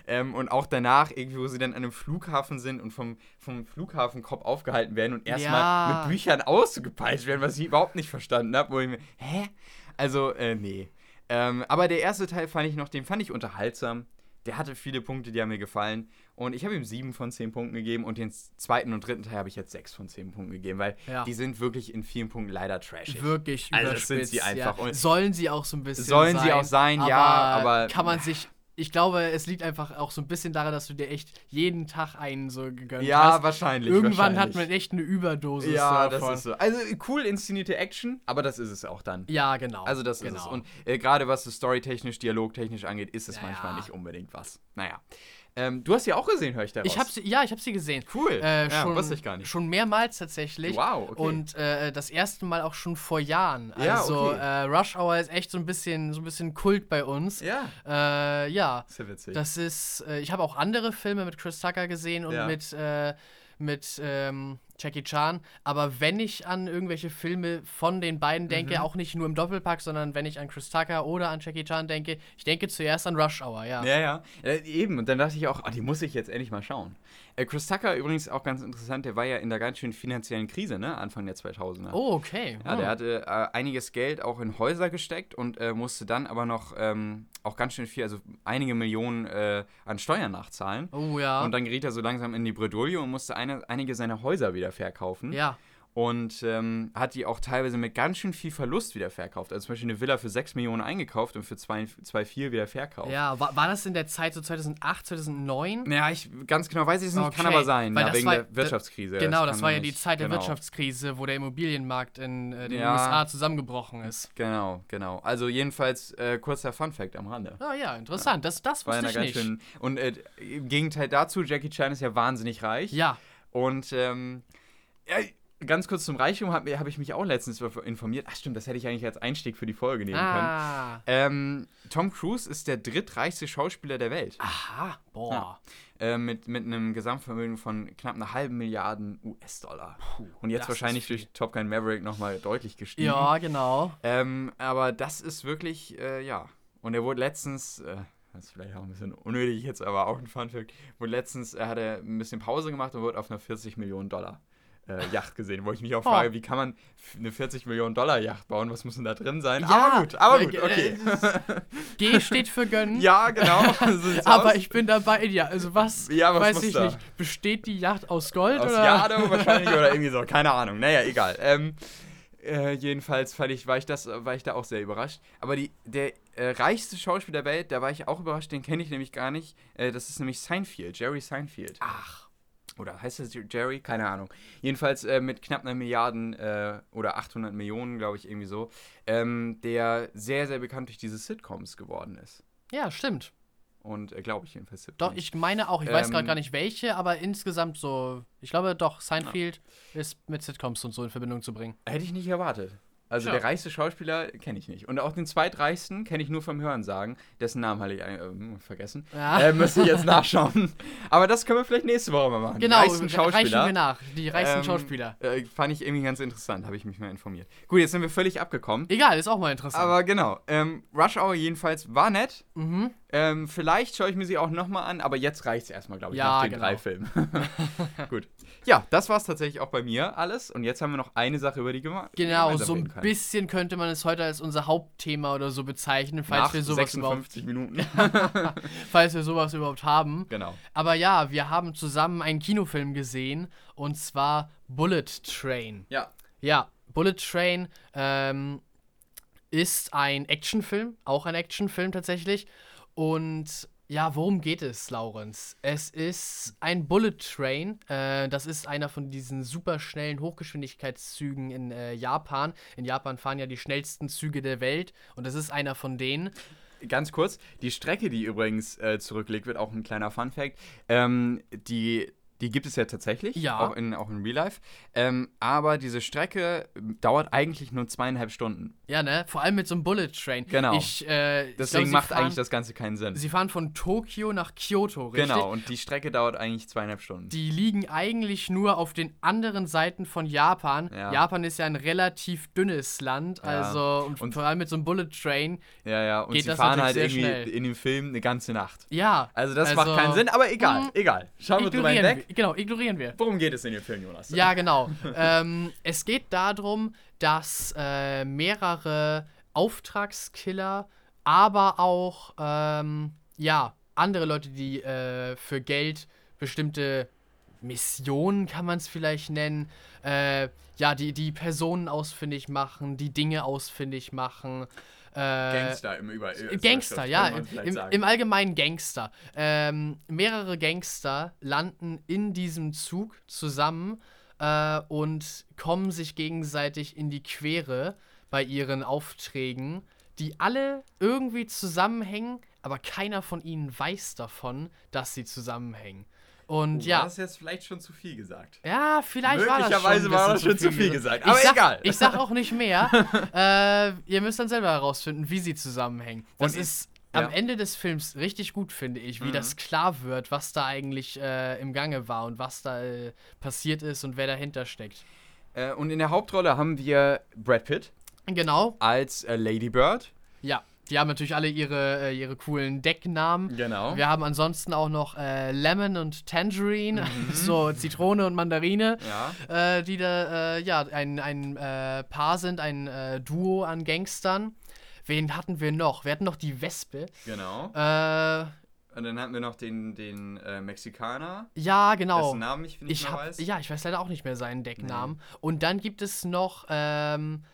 Ähm, und auch danach, irgendwie, wo sie dann an einem Flughafen sind und vom, vom Flughafenkopf aufgehalten werden und erstmal ja. mit Büchern ausgepeitscht werden, was ich überhaupt nicht verstanden habe, wo ich mir, hä? Also, äh, nee. Ähm, aber der erste Teil fand ich noch, den fand ich unterhaltsam. Der hatte viele Punkte, die haben mir gefallen. Und ich habe ihm sieben von zehn Punkten gegeben und den zweiten und dritten Teil habe ich jetzt sechs von zehn Punkten gegeben, weil ja. die sind wirklich in vielen Punkten leider trashig. Wirklich also das sind sie einfach. Ja. Sollen sie auch so ein bisschen Sollen sein, sie auch sein, aber ja, aber kann man sich ich glaube, es liegt einfach auch so ein bisschen daran, dass du dir echt jeden Tag einen so gegönnt ja, hast. Ja, wahrscheinlich. Irgendwann wahrscheinlich. hat man echt eine Überdosis ja, davon. das ist so. Also cool inszenierte Action, aber das ist es auch dann. Ja, genau. Also das genau. ist es. Und äh, gerade was es storytechnisch, dialogtechnisch angeht, ist es ja, manchmal nicht unbedingt was. Naja. Ähm, du hast sie auch gesehen, höre ich daraus. Ich hab sie, ja, ich habe sie gesehen. Cool. Äh, ja, schon, wusste ich gar nicht. Schon mehrmals tatsächlich. Wow, okay. Und äh, das erste Mal auch schon vor Jahren. Ja, also okay. äh, Rush Hour ist echt so ein bisschen, so ein bisschen Kult bei uns. Ja. Äh, ja. Sehr witzig. Das ist. Äh, ich habe auch andere Filme mit Chris Tucker gesehen und Ja. mit äh, mit ähm, Jackie Chan. Aber wenn ich an irgendwelche Filme von den beiden denke, Mhm. auch nicht nur im Doppelpack, sondern wenn ich an Chris Tucker oder an Jackie Chan denke, ich denke zuerst an Rush Hour, ja. Ja, ja. Äh, eben, und dann dachte ich auch, ah, die muss ich jetzt endlich mal schauen. Äh, Chris Tucker übrigens auch ganz interessant, der war ja in der ganz schönen finanziellen Krise, ne? Anfang der 2000er. Oh, okay. Ja, Hm. der hatte äh, einiges Geld auch in Häuser gesteckt und äh, musste dann aber noch ähm, auch ganz schön viel, also einige Millionen äh, an Steuern nachzahlen. Oh ja. Und dann geriet er so langsam in die Bredouille und musste eine, einige seiner Häuser wieder verkaufen. ja. Und ähm, hat die auch teilweise mit ganz schön viel Verlust wieder verkauft. Also zum Beispiel eine Villa für 6 Millionen eingekauft und für 2,4 wieder verkauft. Ja, war, war das in der Zeit so 2008, 2009? Ja, ich ganz genau weiß ich es nicht, okay. kann aber sein, ja, wegen war, der Wirtschaftskrise. Genau, das, das war ja die Zeit der genau. Wirtschaftskrise, wo der Immobilienmarkt in äh, den ja, USA zusammengebrochen ist. Genau, genau. Also jedenfalls äh, kurzer Fun-Fact am Rande. Ah ja, interessant, das, das wusste ich nicht. Schön, und äh, im Gegenteil dazu, Jackie Chan ist ja wahnsinnig reich. Ja. Und ähm, ja, ganz kurz zum Reichtum habe hab ich mich auch letztens informiert. Ach stimmt, das hätte ich eigentlich als Einstieg für die Folge nehmen ah. können. Ähm, Tom Cruise ist der drittreichste Schauspieler der Welt. Aha, boah. Ja. Äh, mit, mit einem Gesamtvermögen von knapp einer halben Milliarden US-Dollar. Und jetzt wahrscheinlich durch Top Gun Maverick nochmal deutlich gestiegen. Ja, genau. Ähm, aber das ist wirklich, äh, ja. Und er wurde letztens, äh, das ist vielleicht auch ein bisschen unnötig jetzt, aber auch ein Funfact, wurde letztens, er hatte ein bisschen Pause gemacht und wurde auf einer 40 Millionen Dollar äh, Yacht gesehen, wo ich mich auch oh. frage, wie kann man eine 40 Millionen Dollar Yacht bauen? Was muss denn da drin sein? Ja, aber gut, aber gut, okay. G steht für gönnen. *laughs* Ja, genau. *laughs* aber aus. ich bin dabei, ja, also was, ja, was weiß ich da? nicht. Besteht die Yacht aus Gold aus oder? Jade *laughs* wahrscheinlich oder irgendwie so, keine Ahnung. Naja, egal. Ähm, äh, jedenfalls fand ich, war ich das, war ich da auch sehr überrascht. Aber die, der äh, reichste Schauspieler der Welt, da war ich auch überrascht, den kenne ich nämlich gar nicht. Äh, das ist nämlich Seinfeld, Jerry Seinfeld. Ach. Oder heißt das Jerry? Keine Ahnung. Jedenfalls äh, mit knapp einer Milliarden äh, oder 800 Millionen, glaube ich, irgendwie so. Ähm, der sehr, sehr bekannt durch diese Sitcoms geworden ist. Ja, stimmt. Und äh, glaube ich jedenfalls. Sitcoms. Doch, ich meine auch. Ich ähm, weiß gerade gar nicht welche, aber insgesamt so. Ich glaube doch, Seinfeld ja. ist mit Sitcoms und so in Verbindung zu bringen. Hätte ich nicht erwartet. Also ja. der reichste Schauspieler kenne ich nicht. Und auch den zweitreichsten kenne ich nur vom Hören sagen. Dessen Namen hatte ich äh, vergessen. Ja. Äh, müsste ich jetzt *laughs* nachschauen. Aber das können wir vielleicht nächste Woche mal machen. Genau, reichen wir nach. Die reichsten ähm, Schauspieler. Äh, fand ich irgendwie ganz interessant, habe ich mich mal informiert. Gut, jetzt sind wir völlig abgekommen. Egal, ist auch mal interessant. Aber genau. Ähm, Rush Hour jedenfalls war nett. Mhm. Ähm, vielleicht schaue ich mir sie auch nochmal an, aber jetzt reicht es erstmal, glaube ich, ja, nach den genau. drei Filmen. *laughs* *laughs* Gut. Ja, das war es tatsächlich auch bei mir alles. Und jetzt haben wir noch eine Sache, über die gemacht. Genau, so ein bisschen könnte man es heute als unser Hauptthema oder so bezeichnen, falls nach wir sowas 56 überhaupt. Minuten. *laughs* falls wir sowas überhaupt haben. Genau. Aber ja, wir haben zusammen einen Kinofilm gesehen und zwar Bullet Train. Ja. Ja, Bullet Train ähm, ist ein Actionfilm, auch ein Actionfilm tatsächlich. Und ja, worum geht es, Laurens? Es ist ein Bullet Train. Äh, das ist einer von diesen superschnellen Hochgeschwindigkeitszügen in äh, Japan. In Japan fahren ja die schnellsten Züge der Welt und das ist einer von denen. Ganz kurz, die Strecke, die übrigens äh, zurücklegt wird, auch ein kleiner Fun Fact. Ähm, die die gibt es ja tatsächlich, ja. Auch, in, auch in Real Life. Ähm, aber diese Strecke dauert eigentlich nur zweieinhalb Stunden. Ja, ne? Vor allem mit so einem Bullet Train. Genau. Ich, äh, Deswegen glaub, macht fahren, eigentlich das Ganze keinen Sinn. Sie fahren von Tokio nach Kyoto, richtig? Genau, und die Strecke dauert eigentlich zweieinhalb Stunden. Die liegen eigentlich nur auf den anderen Seiten von Japan. Ja. Japan ist ja ein relativ dünnes Land, ja. also und, und, vor allem mit so einem Bullet Train. Ja, ja, und geht sie das fahren halt irgendwie schnell. in dem Film eine ganze Nacht. Ja. Also das also, macht keinen Sinn, aber egal, mh, egal. Schauen wir drüber hinweg genau, ignorieren wir. Worum geht es in dem Film, Jonas? Ja, genau. *laughs* ähm, es geht darum, dass äh, mehrere Auftragskiller, aber auch, ähm, ja, andere Leute, die äh, für Geld bestimmte Missionen, kann man es vielleicht nennen, äh, ja, die, die Personen ausfindig machen, die Dinge ausfindig machen. Äh, Gangster im Über Gangster, ja, im, im, Allgemeinen Gangster. Ähm, mehrere Gangster landen in diesem Zug zusammen äh, und kommen sich gegenseitig in die Quere bei ihren Aufträgen, die alle irgendwie zusammenhängen, aber keiner von ihnen weiß davon, dass sie zusammenhängen. Und oh, ja. War das jetzt vielleicht schon zu viel gesagt? Ja, vielleicht war das schon. Möglicherweise war das schon zu viel, gesagt. Aber ich sag, egal. Ich sag auch nicht mehr. *laughs* äh, ihr müsst dann selber herausfinden, wie sie zusammenhängen. Das Und ist ja. am Ende des Films richtig gut, finde ich, wie mhm. das klar wird, was da eigentlich äh, im Gange war und was da äh, passiert ist und wer dahinter steckt. Äh, und in der Hauptrolle haben wir Brad Pitt. Genau. Als äh, Lady Bird. Ja. Die haben natürlich alle ihre, äh, ihre coolen Decknamen. Genau. Wir haben ansonsten auch noch äh, Lemon und Tangerine, mhm. *laughs* so Zitrone und Mandarine, ja. äh, die da äh, ja, ein, ein äh, Paar sind, ein äh, Duo an Gangstern. Wen hatten wir noch? Wir hatten noch die Wespe. Genau. Und dann hatten wir noch den, den Mexikaner. Ja, genau. Dessen Namen ich nicht ich hab, weiß. Ja, ich weiß leider auch nicht mehr seinen Decknamen. Nee. Und dann gibt es noch ähm,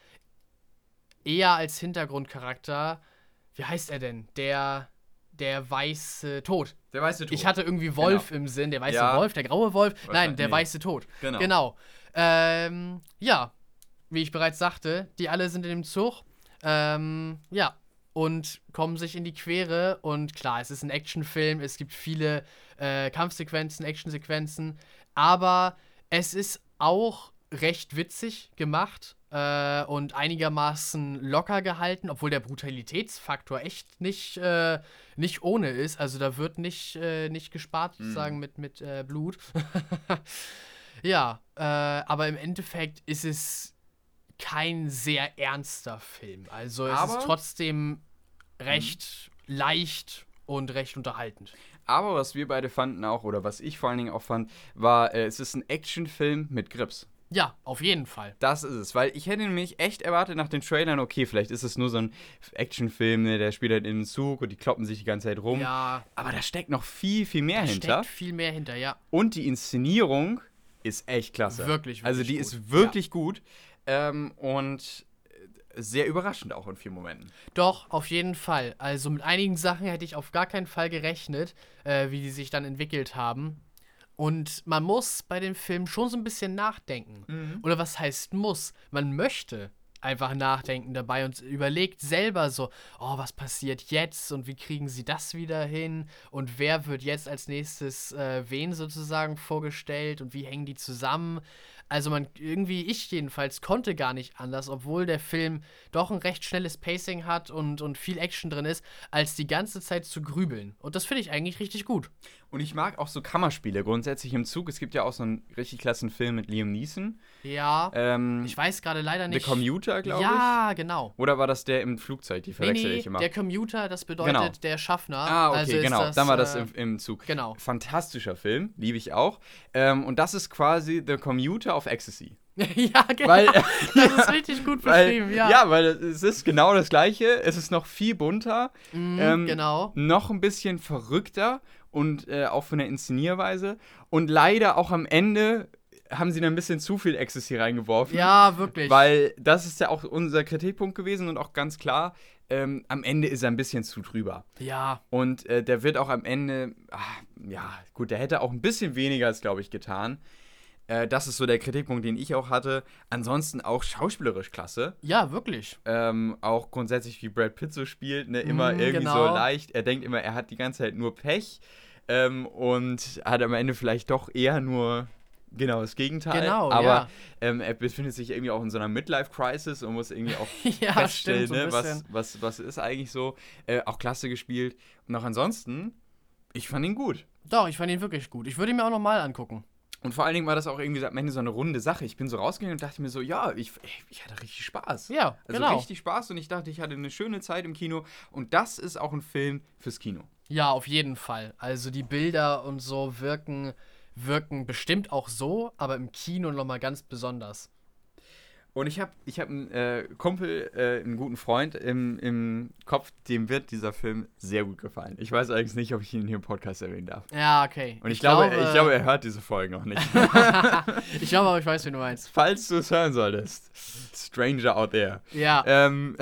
eher als Hintergrundcharakter, wie heißt er denn? Der, der weiße Tod. Der weiße Tod. Ich hatte irgendwie Wolf genau. im Sinn. Der weiße ja. Wolf, der graue Wolf. Nein, der nee. weiße Tod. Genau. Genau. Ähm, ja, wie ich bereits sagte, die alle sind in dem Zug. Ähm, ja, und kommen sich in die Quere. Und klar, es ist ein Actionfilm, es gibt viele äh, Kampfsequenzen, Actionsequenzen, aber es ist auch recht witzig gemacht äh, und einigermaßen locker gehalten, obwohl der Brutalitätsfaktor echt nicht, äh, nicht ohne ist. Also da wird nicht, äh, nicht gespart, mhm. sozusagen, mit, mit äh, Blut. *laughs* ja, äh, aber im Endeffekt ist es kein sehr ernster Film. Also es aber ist trotzdem recht mhm. leicht und recht unterhaltend. Aber was wir beide fanden auch, oder was ich vor allen Dingen auch fand, war, äh, es ist ein Actionfilm mit Grips. Ja, auf jeden Fall. Das ist es, weil ich hätte nämlich echt erwartet nach den Trailern, okay, vielleicht ist es nur so ein Actionfilm, ne, der spielt halt in den Zug und die kloppen sich die ganze Zeit rum. Ja. Aber da steckt noch viel, viel mehr da hinter. Steckt viel mehr hinter, ja. Und die Inszenierung ist echt klasse. Wirklich, wirklich Also die gut. ist wirklich ja. gut. Ähm, und sehr überraschend auch in vielen Momenten. Doch, auf jeden Fall. Also mit einigen Sachen hätte ich auf gar keinen Fall gerechnet, äh, wie die sich dann entwickelt haben. Und man muss bei dem Film schon so ein bisschen nachdenken. Mhm. Oder was heißt muss? Man möchte einfach nachdenken dabei und überlegt selber so, oh, was passiert jetzt und wie kriegen sie das wieder hin und wer wird jetzt als nächstes äh, wen sozusagen vorgestellt und wie hängen die zusammen. Also man irgendwie, ich jedenfalls, konnte gar nicht anders, obwohl der Film doch ein recht schnelles Pacing hat und, und viel Action drin ist, als die ganze Zeit zu grübeln. Und das finde ich eigentlich richtig gut. Und ich mag auch so Kammerspiele grundsätzlich im Zug. Es gibt ja auch so einen richtig klassen Film mit Liam Neeson. Ja. Ähm, ich weiß gerade leider nicht. Der Commuter, glaube ja, ich. Ja, genau. Oder war das der im Flugzeug? Die verwechsel nee, nee, ich immer. Der Commuter, das bedeutet genau. der Schaffner. Ah, okay, also genau. Das, Dann war das äh, im, im, Zug. Genau. Fantastischer Film, liebe ich auch. Ähm, und das ist quasi The Commuter auf Ecstasy. *laughs* ja, genau. Weil, das ist *laughs* richtig gut beschrieben, weil, ja. Ja, weil es ist genau das Gleiche. Es ist noch viel bunter. Mm, ähm, genau. Noch ein bisschen verrückter und äh, auch von der Inszenierweise. Und leider auch am Ende haben sie da ein bisschen zu viel Ecstasy reingeworfen. Ja, wirklich. Weil das ist ja auch unser Kritikpunkt gewesen und auch ganz klar, ähm, am Ende ist er ein bisschen zu drüber. Ja. Und äh, der wird auch am Ende, ach, ja, gut, der hätte auch ein bisschen weniger, als glaube ich, getan. Äh, das ist so der Kritikpunkt, den ich auch hatte. Ansonsten auch schauspielerisch klasse. Ja, wirklich. Ähm, auch grundsätzlich, wie Brad Pitt so spielt, ne? immer mm, irgendwie genau. so leicht. Er denkt immer, er hat die ganze Zeit nur Pech ähm, und hat am Ende vielleicht doch eher nur Genau, das Gegenteil. Genau, aber ja. ähm, er befindet sich irgendwie auch in so einer Midlife-Crisis und muss irgendwie auch *laughs* ja, feststellen, stimmt, so ne, was, was, was ist eigentlich so. Äh, auch klasse gespielt. Und auch ansonsten, ich fand ihn gut. Doch, ich fand ihn wirklich gut. Ich würde ihn mir auch nochmal angucken. Und vor allen Dingen war das auch irgendwie am Ende so eine runde Sache. Ich bin so rausgegangen und dachte mir so, ja, ich, ich hatte richtig Spaß. Ja, also genau. richtig Spaß und ich dachte, ich hatte eine schöne Zeit im Kino. Und das ist auch ein Film fürs Kino. Ja, auf jeden Fall. Also die Bilder und so wirken wirken bestimmt auch so, aber im Kino nochmal ganz besonders. Und ich habe ich hab einen äh, Kumpel, äh, einen guten Freund im, im Kopf, dem wird dieser Film sehr gut gefallen. Ich weiß allerdings nicht, ob ich ihn hier im Podcast erwähnen darf. Ja, okay. Und ich, ich glaube, glaube, ich glaube, er hört diese Folge noch nicht. *laughs* ich glaube aber, ich weiß, wie du meinst. Falls du es hören solltest, Stranger out there. Ja. Ähm,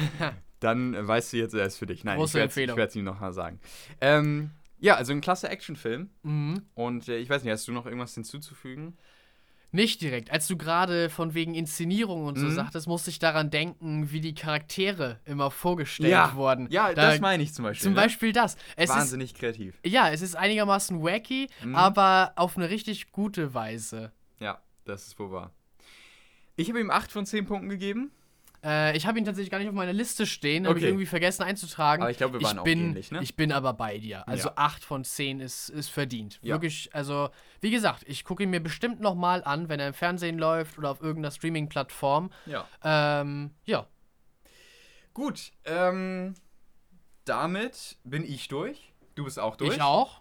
*laughs* dann weißt du jetzt, er ist für dich. Nein, Große ich werde es ihm noch mal sagen. Ähm, ja, also ein klasse Actionfilm. Mhm. Und äh, ich weiß nicht, hast du noch irgendwas hinzuzufügen? Nicht direkt. Als du gerade von wegen Inszenierung und so mhm. sagtest, musste ich daran denken, wie die Charaktere immer vorgestellt ja. wurden. Ja, da, das meine ich zum Beispiel. Zum ne? Beispiel das. Es Wahnsinnig ist, kreativ. Ja, es ist einigermaßen wacky, mhm. aber auf eine richtig gute Weise. Ja, das ist wohl wahr. Ich habe ihm 8 von 10 Punkten gegeben. Äh, ich habe ihn tatsächlich gar nicht auf meiner Liste stehen, habe okay. ich irgendwie vergessen einzutragen. Aber ich glaube, wir waren ich bin, auch ähnlich, ne? Ich bin aber bei dir. Also ja. 8 von 10 ist, ist verdient. Ja. Wirklich, also, wie gesagt, ich gucke ihn mir bestimmt nochmal an, wenn er im Fernsehen läuft oder auf irgendeiner Streaming-Plattform. Ja. Ähm, ja. Gut, ähm, damit bin ich durch. Du bist auch durch. Ich auch.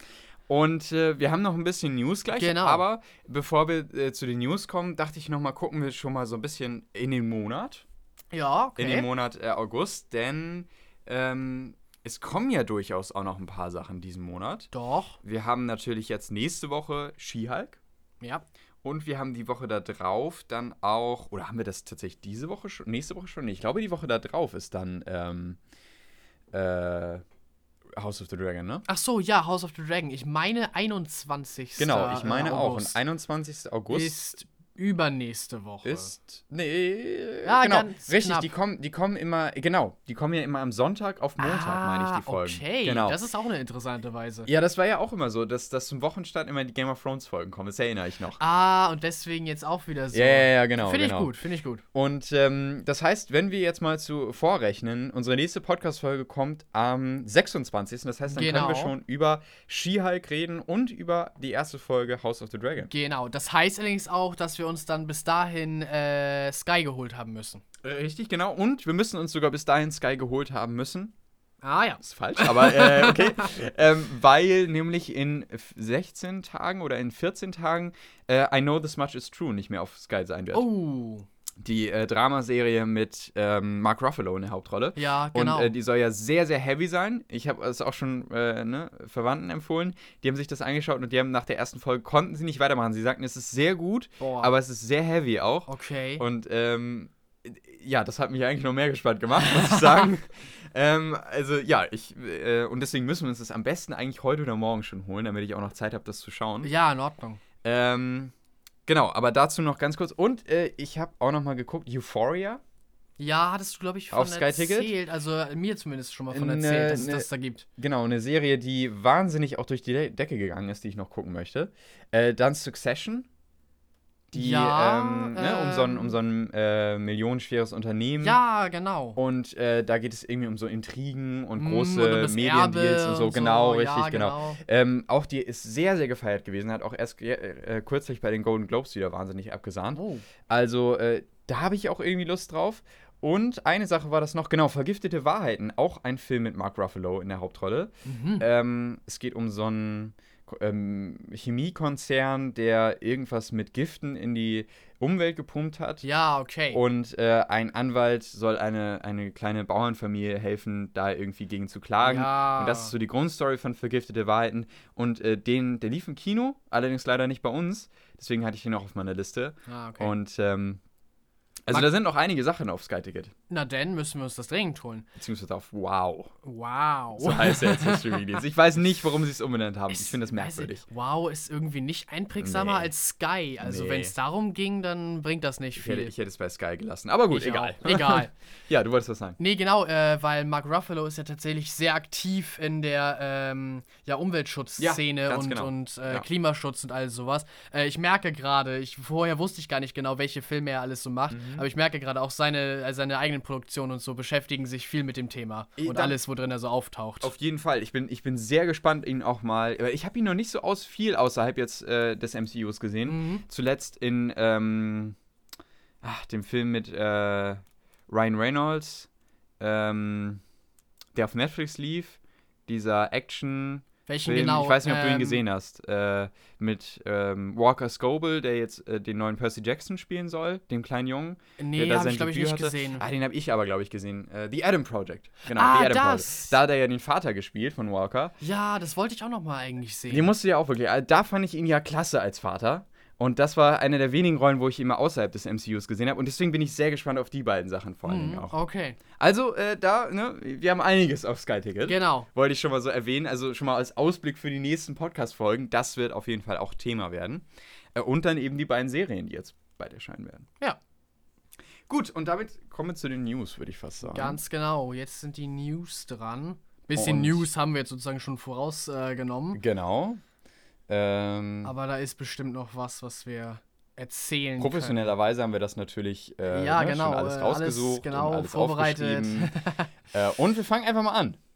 Und äh, wir haben noch ein bisschen News gleich. Genau. Aber bevor wir äh, zu den News kommen, dachte ich noch mal, gucken wir schon mal so ein bisschen in den Monat. Ja, okay. In den Monat äh, August, denn ähm, es kommen ja durchaus auch noch ein paar Sachen diesen Monat. Doch. Wir haben natürlich jetzt nächste Woche Skihulk. Ja. Und wir haben die Woche da drauf dann auch, oder haben wir das tatsächlich diese Woche schon, nächste Woche schon? Nee, ich glaube, die Woche da drauf ist dann ähm, äh, House of the Dragon, ne? Ach so, ja, House of the Dragon. Ich meine 21. Genau, ich meine August. auch. Und 21. August ist übernächste Woche. Ist. Nee. Ja, genau. Richtig, knapp. die kommen, die kommen immer, genau, die kommen ja immer am Sonntag auf Montag, ah, meine ich, die Folgen. Okay, genau. das ist auch eine interessante Weise. Ja, das war ja auch immer so, dass, dass zum Wochenstart immer die Game of Thrones Folgen kommen. Das erinnere ich noch. Ah, und deswegen jetzt auch wieder so. Ja, ja, ja genau. Finde genau. ich gut, finde ich gut. Und ähm, das heißt, wenn wir jetzt mal zu vorrechnen, unsere nächste Podcast-Folge kommt am 26. Das heißt, dann genau. können wir genau. schon über She-Hulk reden und über die erste Folge House of the Dragon. Genau, das heißt allerdings auch, dass wir uns dann bis dahin dahin äh, Sky geholt haben müssen. Äh, richtig, genau. Und wir müssen uns sogar bis dahin Sky geholt haben müssen. Ah ja. Ist falsch, aber äh, okay. *laughs* ähm, weil nämlich in 16 Tagen oder in 14 Tagen äh, I Know This Much Is True nicht mehr auf Sky sein wird. Oh die äh, Dramaserie mit ähm, Mark Ruffalo in der Hauptrolle. Ja, genau. Und äh, die soll ja sehr, sehr heavy sein. Ich habe es auch schon äh, ne, Verwandten empfohlen. Die haben sich das angeschaut und die haben nach der ersten Folge konnten sie nicht weitermachen. Sie sagten, es ist sehr gut, Boah. aber es ist sehr heavy auch. Okay. Und ähm, ja, das hat mich eigentlich noch mehr gespannt gemacht, muss ich sagen. *laughs* ähm, also ja, ich äh, und deswegen müssen wir uns das am besten eigentlich heute oder morgen schon holen, damit ich auch noch Zeit habe, das zu schauen. Ja, in Ordnung. Ähm, Genau, aber dazu noch ganz kurz. Und äh, ich habe auch noch mal geguckt, Euphoria. Ja, hattest du, glaube ich, von Auf Sky erzählt. Ticket? Also äh, mir zumindest schon mal von erzählt, ne, dass es das da gibt. Genau, eine Serie, die wahnsinnig auch durch die De Decke gegangen ist, die ich noch gucken möchte. Äh, dann Succession die ja, ähm, ne, um so ein, um so ein äh, millionenschweres Unternehmen. Ja, genau. Und äh, da geht es irgendwie um so Intrigen und mm, große mm, Mediendeals und so. Und genau, so. richtig, ja, genau. genau. Ähm, auch die ist sehr, sehr gefeiert gewesen. Hat auch erst äh, kürzlich bei den Golden Globes wieder wahnsinnig abgesahnt. Oh. Also äh, da habe ich auch irgendwie Lust drauf. Und eine Sache war das noch, genau, Vergiftete Wahrheiten. Auch ein Film mit Mark Ruffalo in der Hauptrolle. Mhm. Ähm, es geht um so ein ähm, Chemiekonzern, der irgendwas mit Giften in die Umwelt gepumpt hat. Ja, okay. Und äh, ein Anwalt soll eine, eine kleine Bauernfamilie helfen, da irgendwie gegen zu klagen. Ja. Und das ist so die Grundstory von Vergiftete Wahrheiten. Und äh, den, der lief im Kino, allerdings leider nicht bei uns. Deswegen hatte ich ihn auch auf meiner Liste. Ah, okay. Und ähm, also da sind noch einige Sachen auf Sky-Ticket. Na dann müssen wir uns das dringend holen. Beziehungsweise auf Wow. Wow. So heißt er jetzt das Streaming-Dienst. Ich weiß *laughs* nicht, warum sie es umbenannt haben. Es, ich finde das merkwürdig. Wow ist irgendwie nicht einprägsamer nee. als Sky. Also nee. wenn es darum ging, dann bringt das nicht viel. Ich hätte, ich hätte es bei Sky gelassen. Aber gut, ich egal. Auch. Egal. *laughs* ja, du wolltest was sagen. Nee, genau, äh, weil Mark Ruffalo ist ja tatsächlich sehr aktiv in der ähm, ja, Umweltschutzszene ja, und, genau. und äh, ja. Klimaschutz und all sowas. Äh, ich merke gerade, ich, vorher wusste ich gar nicht genau, welche Filme er alles so macht, mhm. aber ich merke gerade auch seine, also seine eigenen Produktionen und so beschäftigen sich viel mit dem Thema ich und alles, wo drin er so auftaucht. Auf jeden Fall. Ich bin, ich bin sehr gespannt, ihn auch mal. Ich habe ihn noch nicht so aus viel außerhalb jetzt äh, des MCUs gesehen. Mhm. Zuletzt in ähm, ach, dem Film mit äh, Ryan Reynolds, ähm, der auf Netflix lief. Dieser Action. Welchen Film, genau? Ich weiß nicht, ob ähm, du ihn ähm, gesehen hast. Äh, mit ähm, Walker Scoble, der jetzt äh, den neuen Percy Jackson spielen soll, dem kleinen Jungen. Nee, habe ich, glaube ich, nicht hatte. gesehen. Ah, den habe ich aber, glaube ich, gesehen. Äh, The Adam Project. Genau, ah, The Adam das. Project. Da hat er ja den Vater gespielt von Walker. Ja, das wollte ich auch noch mal eigentlich sehen. Den musst du ja auch wirklich. Also, da fand ich ihn ja klasse als Vater. Und das war eine der wenigen Rollen, wo ich ihn mal außerhalb des MCUs gesehen habe. Und deswegen bin ich sehr gespannt auf die beiden Sachen vor allen Dingen mhm, auch. Okay. Also, äh, da, ne, wir haben einiges auf Sky Ticket. Genau. Wollte ich schon mal so erwähnen. Also schon mal als Ausblick für die nächsten Podcast-Folgen. Das wird auf jeden Fall auch Thema werden. Äh, und dann eben die beiden Serien, die jetzt bald erscheinen werden. Ja. Gut, und damit kommen wir zu den News, würde ich fast sagen. Ganz genau. Jetzt sind die News dran. Bisschen und News haben wir jetzt sozusagen schon vorausgenommen. Äh, genau. Ähm, Aber da ist bestimmt noch was, was wir erzählen Professionellerweise haben wir das natürlich äh, ja, ne, genau, schon alles rausgesucht alles, genau, und alles vorbereitet. äh, und wir fangen einfach mal an. *laughs*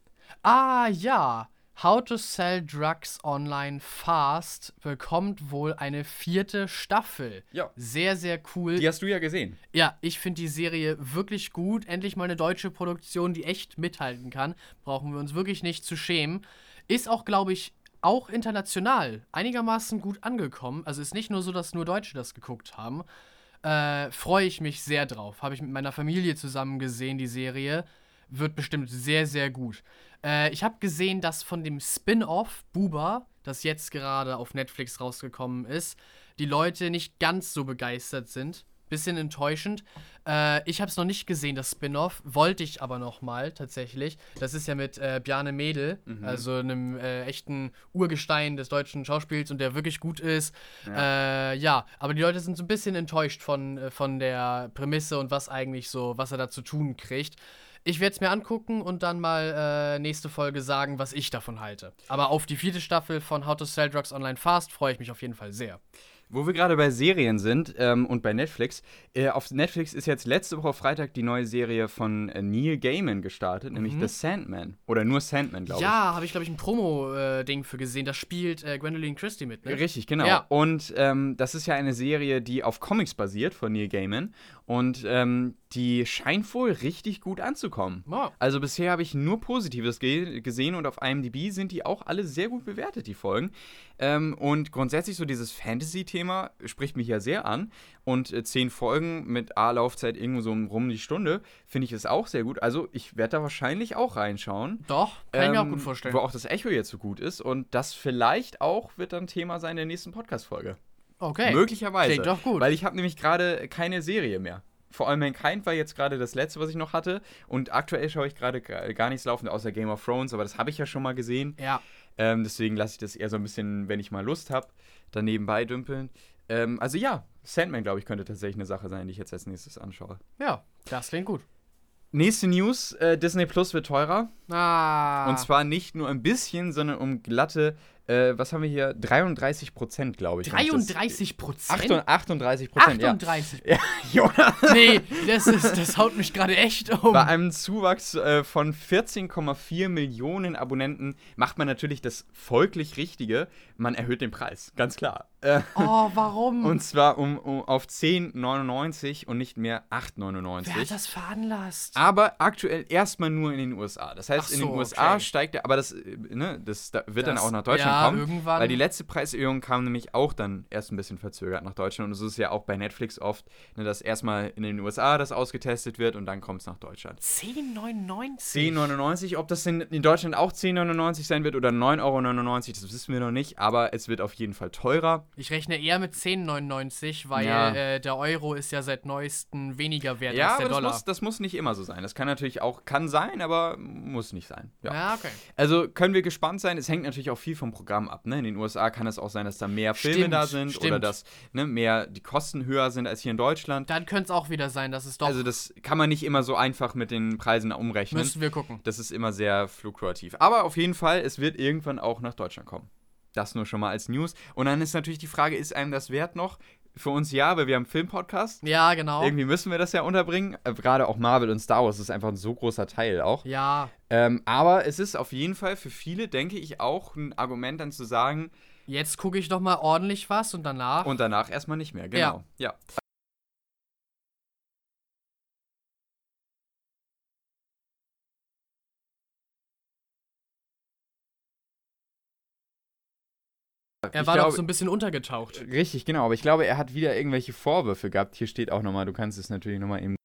Ah ja, How to Sell Drugs Online Fast bekommt wohl eine vierte Staffel. Ja. Sehr, sehr cool. Die hast du ja gesehen. Ja, ich finde die Serie wirklich gut. Endlich mal eine deutsche Produktion, die echt mithalten kann. Brauchen wir uns wirklich nicht zu schämen. Ist auch, glaube ich, auch international einigermaßen gut angekommen. Also ist nicht nur so, dass nur Deutsche das geguckt haben. Äh, Freue ich mich sehr drauf. Habe ich mit meiner Familie zusammen gesehen, die Serie. Wird bestimmt sehr, sehr gut. Äh, ich habe gesehen, dass von dem Spin-off Buba, das jetzt gerade auf Netflix rausgekommen ist, die Leute nicht ganz so begeistert sind. Bisschen enttäuschend. Äh, ich habe es noch nicht gesehen, das Spin-off. Wollte ich aber noch mal tatsächlich. Das ist ja mit äh, Bjarne Mädel, mhm. also einem äh, echten Urgestein des deutschen Schauspiels und der wirklich gut ist. Ja. Äh, ja, aber die Leute sind so ein bisschen enttäuscht von, äh, von der Prämisse und was eigentlich so, was er da zu tun kriegt. Ich werde es mir angucken und dann mal äh, nächste Folge sagen, was ich davon halte. Aber auf die vierte Staffel von How to Sell Drugs Online Fast freue ich mich auf jeden Fall sehr. Wo wir gerade bei Serien sind ähm, und bei Netflix. Äh, auf Netflix ist jetzt letzte Woche Freitag die neue Serie von äh, Neil Gaiman gestartet, mhm. nämlich The Sandman. Oder nur Sandman, glaube ich. Ja, habe ich, glaube ich, ein Promo-Ding äh, für gesehen. Da spielt äh, Gwendolyn Christie mit, ne? Richtig, genau. Ja. Und ähm, das ist ja eine Serie, die auf Comics basiert von Neil Gaiman. Und ähm, die scheint wohl richtig gut anzukommen. Oh. Also bisher habe ich nur Positives ge gesehen und auf IMDb sind die auch alle sehr gut bewertet, die Folgen. Ähm, und grundsätzlich so dieses Fantasy-Thema spricht mich ja sehr an. Und äh, zehn Folgen mit A-Laufzeit irgendwo so rum die Stunde finde ich es auch sehr gut. Also ich werde da wahrscheinlich auch reinschauen. Doch, kann ähm, ich mir auch ähm, gut vorstellen. Wo auch das Echo jetzt so gut ist. Und das vielleicht auch wird dann Thema sein in der nächsten Podcast-Folge. Okay. Möglicherweise. Klingt doch gut. Weil ich habe nämlich gerade keine Serie mehr. Vor allem Mankind war jetzt gerade das letzte, was ich noch hatte. Und aktuell schaue ich gerade gar nichts laufen, außer Game of Thrones, aber das habe ich ja schon mal gesehen. Ja. Ähm, deswegen lasse ich das eher so ein bisschen, wenn ich mal Lust habe, dann nebenbei dümpeln. Ähm, also ja, Sandman, glaube ich, könnte tatsächlich eine Sache sein, die ich jetzt als nächstes anschaue. Ja, das klingt gut. Nächste News: äh, Disney Plus wird teurer. Ah. Und zwar nicht nur ein bisschen, sondern um glatte äh, was haben wir hier? 33 Prozent, glaube ich. 33 Prozent? 38 Prozent, 38? Ja. ja *laughs* nee, das, ist, das haut mich gerade echt um. Bei einem Zuwachs äh, von 14,4 Millionen Abonnenten macht man natürlich das folglich Richtige. Man erhöht den Preis, ganz klar. Äh, oh, warum? *laughs* Und zwar um, um auf 10,99 und nicht mehr 8,99. Wer hat das veranlasst? Aber aktuell erstmal nur in den USA. Das heißt, so, in den USA okay. steigt der, aber das, äh, ne, das wird das, dann auch nach Deutschland ja, kommen. Irgendwann. Weil die letzte Preiserhöhung kam nämlich auch dann erst ein bisschen verzögert nach Deutschland. Und so ist es ja auch bei Netflix oft, ne, dass erstmal in den USA das ausgetestet wird und dann kommt es nach Deutschland. 10,99? 10,99. Ob das in, in Deutschland auch 10,99 sein wird oder 9,99 Euro, das wissen wir noch nicht. Aber es wird auf jeden Fall teurer. Ich rechne eher mit 10,99, weil ja. äh, der Euro ist ja seit neuestem weniger wert ja, als der aber Dollar. Das muss, das muss nicht immer so sein. Das kann natürlich auch, kann sein, aber muss nicht sein. Ja, ja okay. Also können wir gespannt sein. Es hängt natürlich auch viel vom Programm ab. Ne? In den USA kann es auch sein, dass da mehr Filme stimmt, da sind stimmt. oder dass ne, mehr die Kosten höher sind als hier in Deutschland. Dann könnte es auch wieder sein, dass es doch. Also das kann man nicht immer so einfach mit den Preisen umrechnen. Müssen wir gucken. Das ist immer sehr fluktuativ. Aber auf jeden Fall, es wird irgendwann auch nach Deutschland kommen. Das nur schon mal als News. Und dann ist natürlich die Frage, ist einem das wert noch? Für uns ja, weil wir haben einen Filmpodcast. Ja, genau. Irgendwie müssen wir das ja unterbringen. Äh, gerade auch Marvel und Star Wars ist einfach ein so großer Teil auch. Ja. Ähm, aber es ist auf jeden Fall für viele, denke ich, auch ein Argument dann zu sagen, Jetzt gucke ich noch mal ordentlich was und danach. Und danach erstmal nicht mehr, genau. Ja. ja. Er war glaube, doch so ein bisschen untergetaucht. Richtig, genau. Aber ich glaube, er hat wieder irgendwelche Vorwürfe gehabt. Hier steht auch nochmal, du kannst es natürlich nochmal eben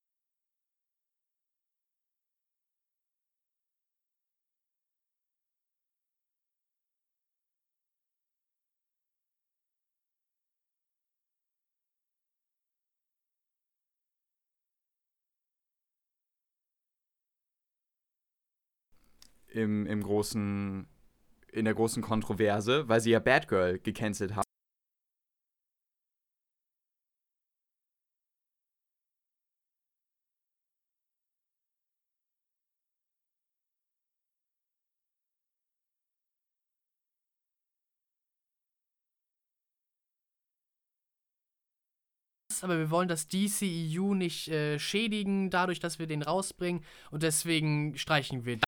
im, im großen in der großen Kontroverse, weil sie ja Batgirl gecancelt haben. aber wir wollen das DCEU nicht äh, schädigen, dadurch, dass wir den rausbringen und deswegen streichen wir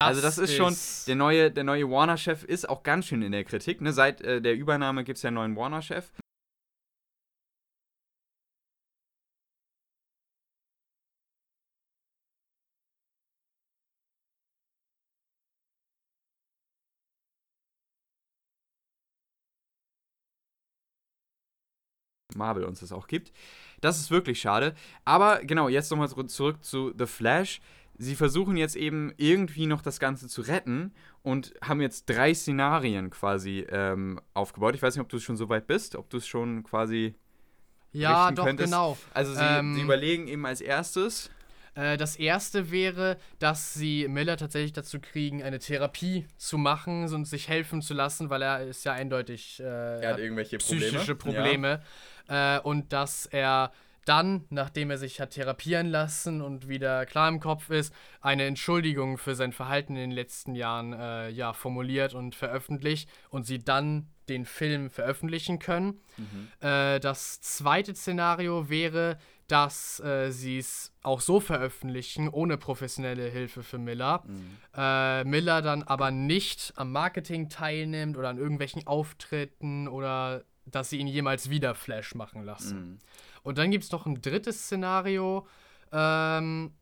also das ist, ist schon, der neue, der neue Warner-Chef ist auch ganz schön in der Kritik. Ne? Seit äh, der Übernahme gibt es ja einen neuen Warner-Chef. Marvel uns das auch gibt. Das ist wirklich schade. Aber genau, jetzt nochmal zurück zu The Flash. Sie versuchen jetzt eben irgendwie noch das Ganze zu retten und haben jetzt drei Szenarien quasi ähm, aufgebaut. Ich weiß nicht, ob du schon so weit bist, ob du es schon quasi. Ja, doch, könntest. genau. Also, sie, ähm, sie überlegen eben als erstes äh, das erste wäre, dass sie Miller tatsächlich dazu kriegen, eine Therapie zu machen und sich helfen zu lassen, weil er ist ja eindeutig äh, er hat irgendwelche psychische Probleme. Ja. Äh, und dass er dann, nachdem er sich hat therapieren lassen und wieder klar im Kopf ist, eine Entschuldigung für sein Verhalten in den letzten Jahren äh, ja, formuliert und veröffentlicht und sie dann den Film veröffentlichen können. Mhm. Äh, das zweite Szenario wäre, dass äh, sie es auch so veröffentlichen, ohne professionelle Hilfe für Miller. Mhm. Äh, Miller dann aber nicht am Marketing teilnimmt oder an irgendwelchen Auftritten oder dass sie ihn jemals wieder Flash machen lassen. Mhm. Und dann gibt es noch ein drittes Szenario. Ähm,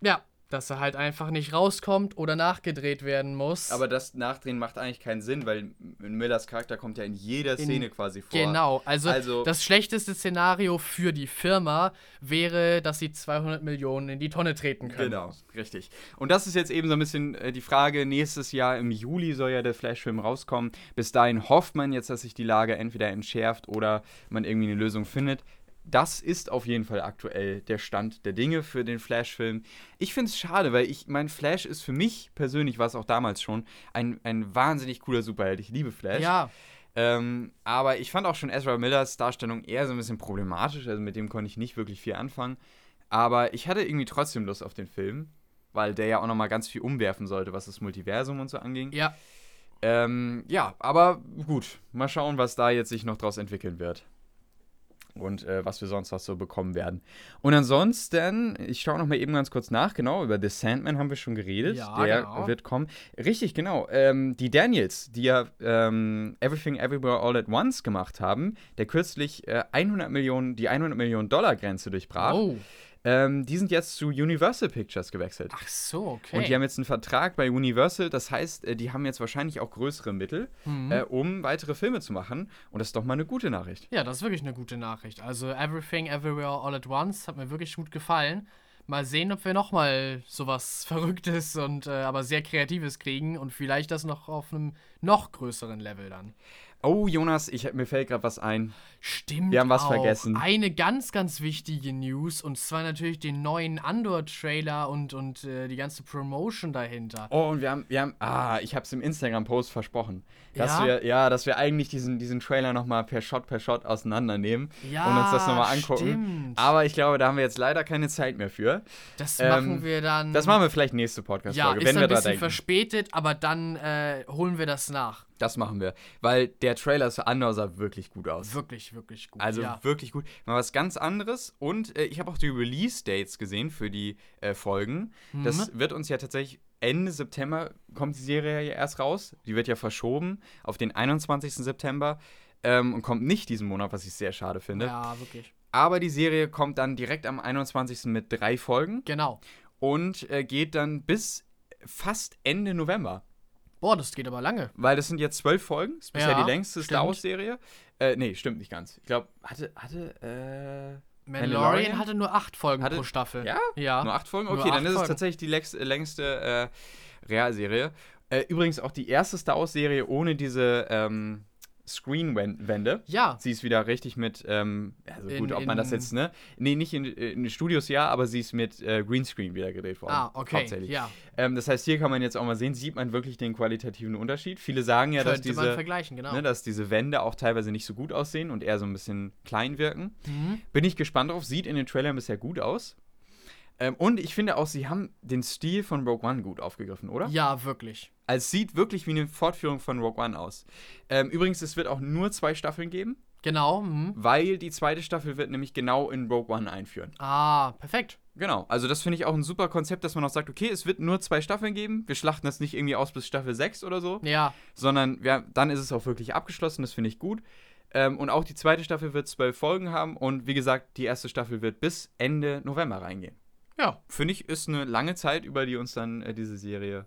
ja, dass er halt einfach nicht rauskommt oder nachgedreht werden muss. Aber das Nachdrehen macht eigentlich keinen Sinn, weil Millers Charakter kommt ja in jeder Szene in, quasi vor. Genau, also, also, das schlechteste Szenario für die Firma wäre, dass sie 200 Millionen in die Tonne treten können. Genau, richtig. Und das ist jetzt eben so ein bisschen äh, die Frage, nächstes Jahr im Juli soll ja der Flash-Film rauskommen. Bis dahin hofft man jetzt, dass sich die Lage entweder entschärft oder man irgendwie eine Lösung findet das ist auf jeden Fall aktuell der Stand der Dinge für den Flash-Film. Ich finde es schade, weil ich, mein Flash ist für mich persönlich, war es auch damals schon, ein, ein wahnsinnig cooler Superheld. Ich liebe Flash. Ja. Ähm, aber ich fand auch schon Ezra Millers Darstellung eher so ein bisschen problematisch. Also mit dem konnte ich nicht wirklich viel anfangen. Aber ich hatte irgendwie trotzdem Lust auf den Film, weil der ja auch nochmal ganz viel umwerfen sollte, was das Multiversum und so anging. Ja. Ähm, ja, aber gut. Mal schauen, was da jetzt sich noch draus entwickeln wird und äh, was wir sonst noch so bekommen werden. Und ansonsten, ich schaue noch mal eben ganz kurz nach, genau, über The Sandman haben wir schon geredet. Ja, Der genau. wird kommen. Richtig, genau. Ähm, die Daniels, die ja ähm, Everything Everywhere All at Once gemacht haben, der kürzlich äh, 100 Millionen, die 100 Millionen Dollar Grenze durchbrach. Oh. Ähm, die sind jetzt zu Universal Pictures gewechselt. Ach so, okay. Und die haben jetzt einen Vertrag bei Universal, das heißt, äh, die haben jetzt wahrscheinlich auch größere Mittel, mhm. äh, um weitere Filme zu machen. Und das ist doch mal eine gute Nachricht. Ja, das ist wirklich eine gute Nachricht. Also Everything, Everywhere, All at Once hat mir wirklich gut gefallen. Mal sehen, ob wir nochmal sowas *laughs* Verrücktes und äh, aber sehr Kreatives kriegen und vielleicht das noch auf einem noch größeren Level dann. Oh, Jonas, ich, mir fällt gerade was ein. Stimmt. Wir haben was auch. vergessen. Eine ganz, ganz wichtige News und zwar natürlich den neuen Andor-Trailer und, und äh, die ganze Promotion dahinter. Oh, und wir haben, wir haben, ah, ich habe es im Instagram-Post versprochen, dass ja? wir, ja, dass wir eigentlich diesen, diesen Trailer nochmal per Shot, per Shot auseinandernehmen ja, und uns das nochmal angucken. Stimmt. Aber ich glaube, da haben wir jetzt leider keine Zeit mehr für. Das ähm, machen wir dann. Das machen wir vielleicht nächste Podcast-Folge, ja, wenn wir da denken. Ja, ist ein bisschen verspätet, aber dann äh, holen wir das nach. Das machen wir. Weil der Trailer zu Andor sah wirklich gut aus. Wirklich, wirklich gut. Also ja. wirklich gut. Mal was ganz anderes. Und äh, ich habe auch die Release-Dates gesehen für die äh, Folgen. Mhm. Das wird uns ja tatsächlich Ende September kommt die Serie ja erst raus. Die wird ja verschoben auf den 21. September ähm, und kommt nicht diesen Monat, was ich sehr schade finde. Ja, wirklich. Aber die Serie kommt dann direkt am 21. mit drei Folgen. Genau. Und äh, geht dann bis fast Ende November. Boah, das geht aber lange. Weil das sind jetzt zwölf Folgen. Das ist bisher ja, die längste Star Wars-Serie. Äh, nee, stimmt nicht ganz. Ich glaube, hatte, hatte, äh. Mandalorian hatte nur acht Folgen hatte, pro Staffel. Ja? Ja. Nur acht Folgen? Okay, dann ist Folgen. es tatsächlich die längste, längste äh, Realserie. Äh, übrigens auch die erste Star Wars-Serie ohne diese, ähm, Screenwände. Ja. Sie ist wieder richtig mit, ähm, also in, gut, ob man das jetzt, ne? Nee, nicht in, in Studios, ja, aber sie ist mit äh, Greenscreen wieder gedreht worden. Ah, okay. Hauptsächlich. Ja. Ähm, das heißt, hier kann man jetzt auch mal sehen, sieht man wirklich den qualitativen Unterschied. Viele sagen ja, Könnte dass diese, man vergleichen, genau. ne, dass diese Wände auch teilweise nicht so gut aussehen und eher so ein bisschen klein wirken. Mhm. Bin ich gespannt drauf. Sieht in den Trailern bisher gut aus. Ähm, und ich finde auch, sie haben den Stil von Rogue One gut aufgegriffen, oder? Ja, wirklich. Also es sieht wirklich wie eine Fortführung von Rogue One aus. Ähm, übrigens, es wird auch nur zwei Staffeln geben. Genau. Mhm. Weil die zweite Staffel wird nämlich genau in Rogue One einführen. Ah, perfekt. Genau, also das finde ich auch ein super Konzept, dass man auch sagt, okay, es wird nur zwei Staffeln geben. Wir schlachten das nicht irgendwie aus bis Staffel 6 oder so. Ja. Sondern wir, dann ist es auch wirklich abgeschlossen, das finde ich gut. Ähm, und auch die zweite Staffel wird zwölf Folgen haben und wie gesagt, die erste Staffel wird bis Ende November reingehen. Ja, finde ich, ist eine lange Zeit, über die uns dann äh, diese Serie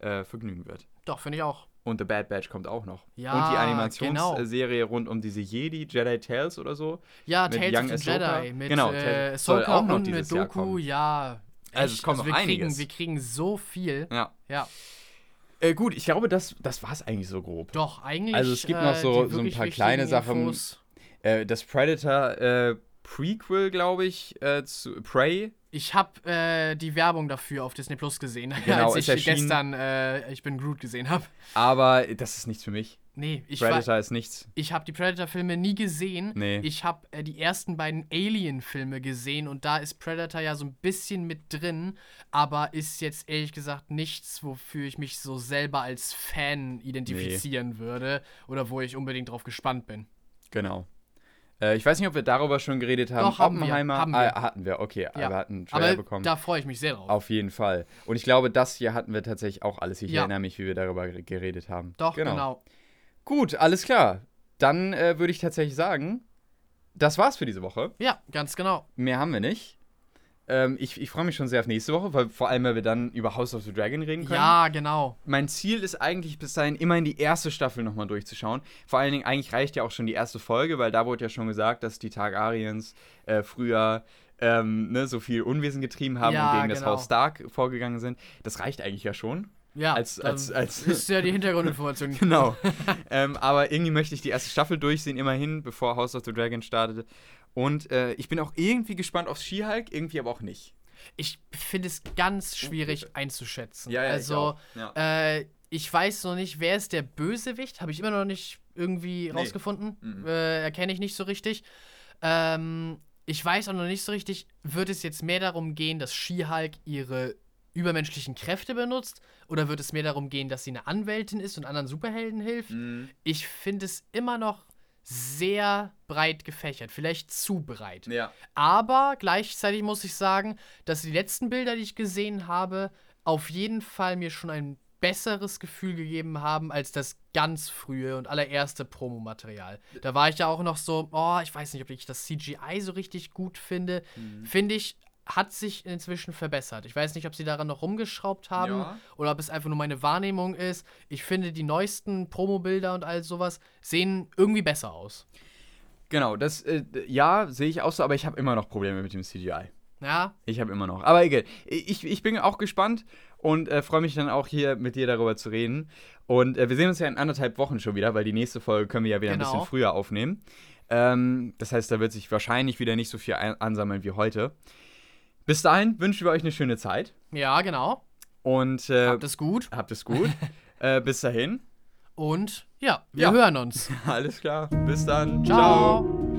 äh, vergnügen wird. Doch, finde ich auch. Und The Bad Batch kommt auch noch. Ja, und die Animationsserie genau. rund um diese Jedi, Jedi Tales oder so. Ja, mit Tales Young of the Jedi. Mit genau, äh, soll auch noch dieses Doku, Jahr kommen. ja. Also es kommt also noch wir einiges. Kriegen, wir kriegen so viel. Ja. Ja. Äh, gut, ich glaube, das, das war es eigentlich so grob. Doch, eigentlich. Also es gibt noch äh, so, so ein paar kleine Sachen. Äh, das Predator äh, Prequel, glaube ich, äh, zu Prey. Ich habe äh, die Werbung dafür auf Disney Plus gesehen, *laughs* genau, als ich gestern äh, Ich bin Groot gesehen habe. Aber das ist nichts für mich. Nee, ich Predator ist nichts. Ich habe die Predator-Filme nie gesehen. Nee. Ich habe äh, die ersten beiden Alien-Filme gesehen und da ist Predator ja so ein bisschen mit drin, aber ist jetzt ehrlich gesagt nichts, wofür ich mich so selber als Fan identifizieren nee. würde oder wo ich unbedingt drauf gespannt bin. Genau. Äh, ich weiß nicht, ob wir darüber schon geredet haben. Doch, haben Oppenheimer wir. Haben wir. Ah, hatten wir, okay. Ja. Wir hatten einen Trailer aber bekommen. Da freue ich mich sehr drauf. Auf jeden Fall. Und ich glaube, das hier hatten wir tatsächlich auch alles. Ich ja. erinnere mich, wie wir darüber geredet haben. Doch, genau. genau. Gut, alles klar. Dann äh, würde ich tatsächlich sagen, das war's für diese Woche. Ja, ganz genau. Mehr haben wir nicht. Ähm, ich, ich freue mich schon sehr auf nächste Woche, weil vor allem, weil wir dann über House of the Dragon reden können. Ja, genau. Mein Ziel ist eigentlich bis dahin immer in die erste Staffel nochmal durchzuschauen. Vor allen Dingen, eigentlich reicht ja auch schon die erste Folge, weil da wurde ja schon gesagt, dass die Targaryens äh, früher ähm, ne, so viel Unwesen getrieben haben ja, und gegen genau. das Haus Stark vorgegangen sind. Das reicht eigentlich ja schon. Ja, als, als, als ist ja die *laughs* Hintergrundinformation. genau. *laughs* ähm, aber irgendwie möchte ich die erste Staffel durchsehen, immerhin, bevor House of the Dragon startete. Und äh, ich bin auch irgendwie gespannt auf She-Hulk, irgendwie aber auch nicht. Ich finde es ganz schwierig okay. einzuschätzen. Ja, ja, also, ich, ja. äh, ich weiß noch nicht, wer ist der Bösewicht? Habe ich immer noch nicht irgendwie nee. rausgefunden. Mhm. Äh, erkenne ich nicht so richtig. Ähm, ich weiß auch noch nicht so richtig, wird es jetzt mehr darum gehen, dass She-Hulk ihre übermenschlichen Kräfte benutzt? Oder wird es mehr darum gehen, dass sie eine Anwältin ist und anderen Superhelden hilft? Mhm. Ich finde es immer noch sehr breit gefächert, vielleicht zu breit. Ja. Aber gleichzeitig muss ich sagen, dass die letzten Bilder, die ich gesehen habe, auf jeden Fall mir schon ein besseres Gefühl gegeben haben als das ganz frühe und allererste Promomaterial. Da war ich ja auch noch so, oh, ich weiß nicht, ob ich das CGI so richtig gut finde. Mhm. Finde ich hat sich inzwischen verbessert. Ich weiß nicht, ob sie daran noch rumgeschraubt haben ja. oder ob es einfach nur meine Wahrnehmung ist. Ich finde, die neuesten Promo-Bilder und all sowas sehen irgendwie besser aus. Genau, das, äh, ja, sehe ich auch so, aber ich habe immer noch Probleme mit dem CGI. Ja. Ich habe immer noch. Aber egal. Ich, ich bin auch gespannt und äh, freue mich dann auch hier mit dir darüber zu reden. Und äh, wir sehen uns ja in anderthalb Wochen schon wieder, weil die nächste Folge können wir ja wieder genau. ein bisschen früher aufnehmen. Ähm, das heißt, da wird sich wahrscheinlich wieder nicht so viel ansammeln wie heute. Bis dahin wünschen wir euch eine schöne Zeit. Ja, genau. Und äh, habt es gut. Habt es gut. *laughs* äh, bis dahin. Und ja, wir ja. hören uns. *laughs* Alles klar. Bis dann. Ciao. Ciao.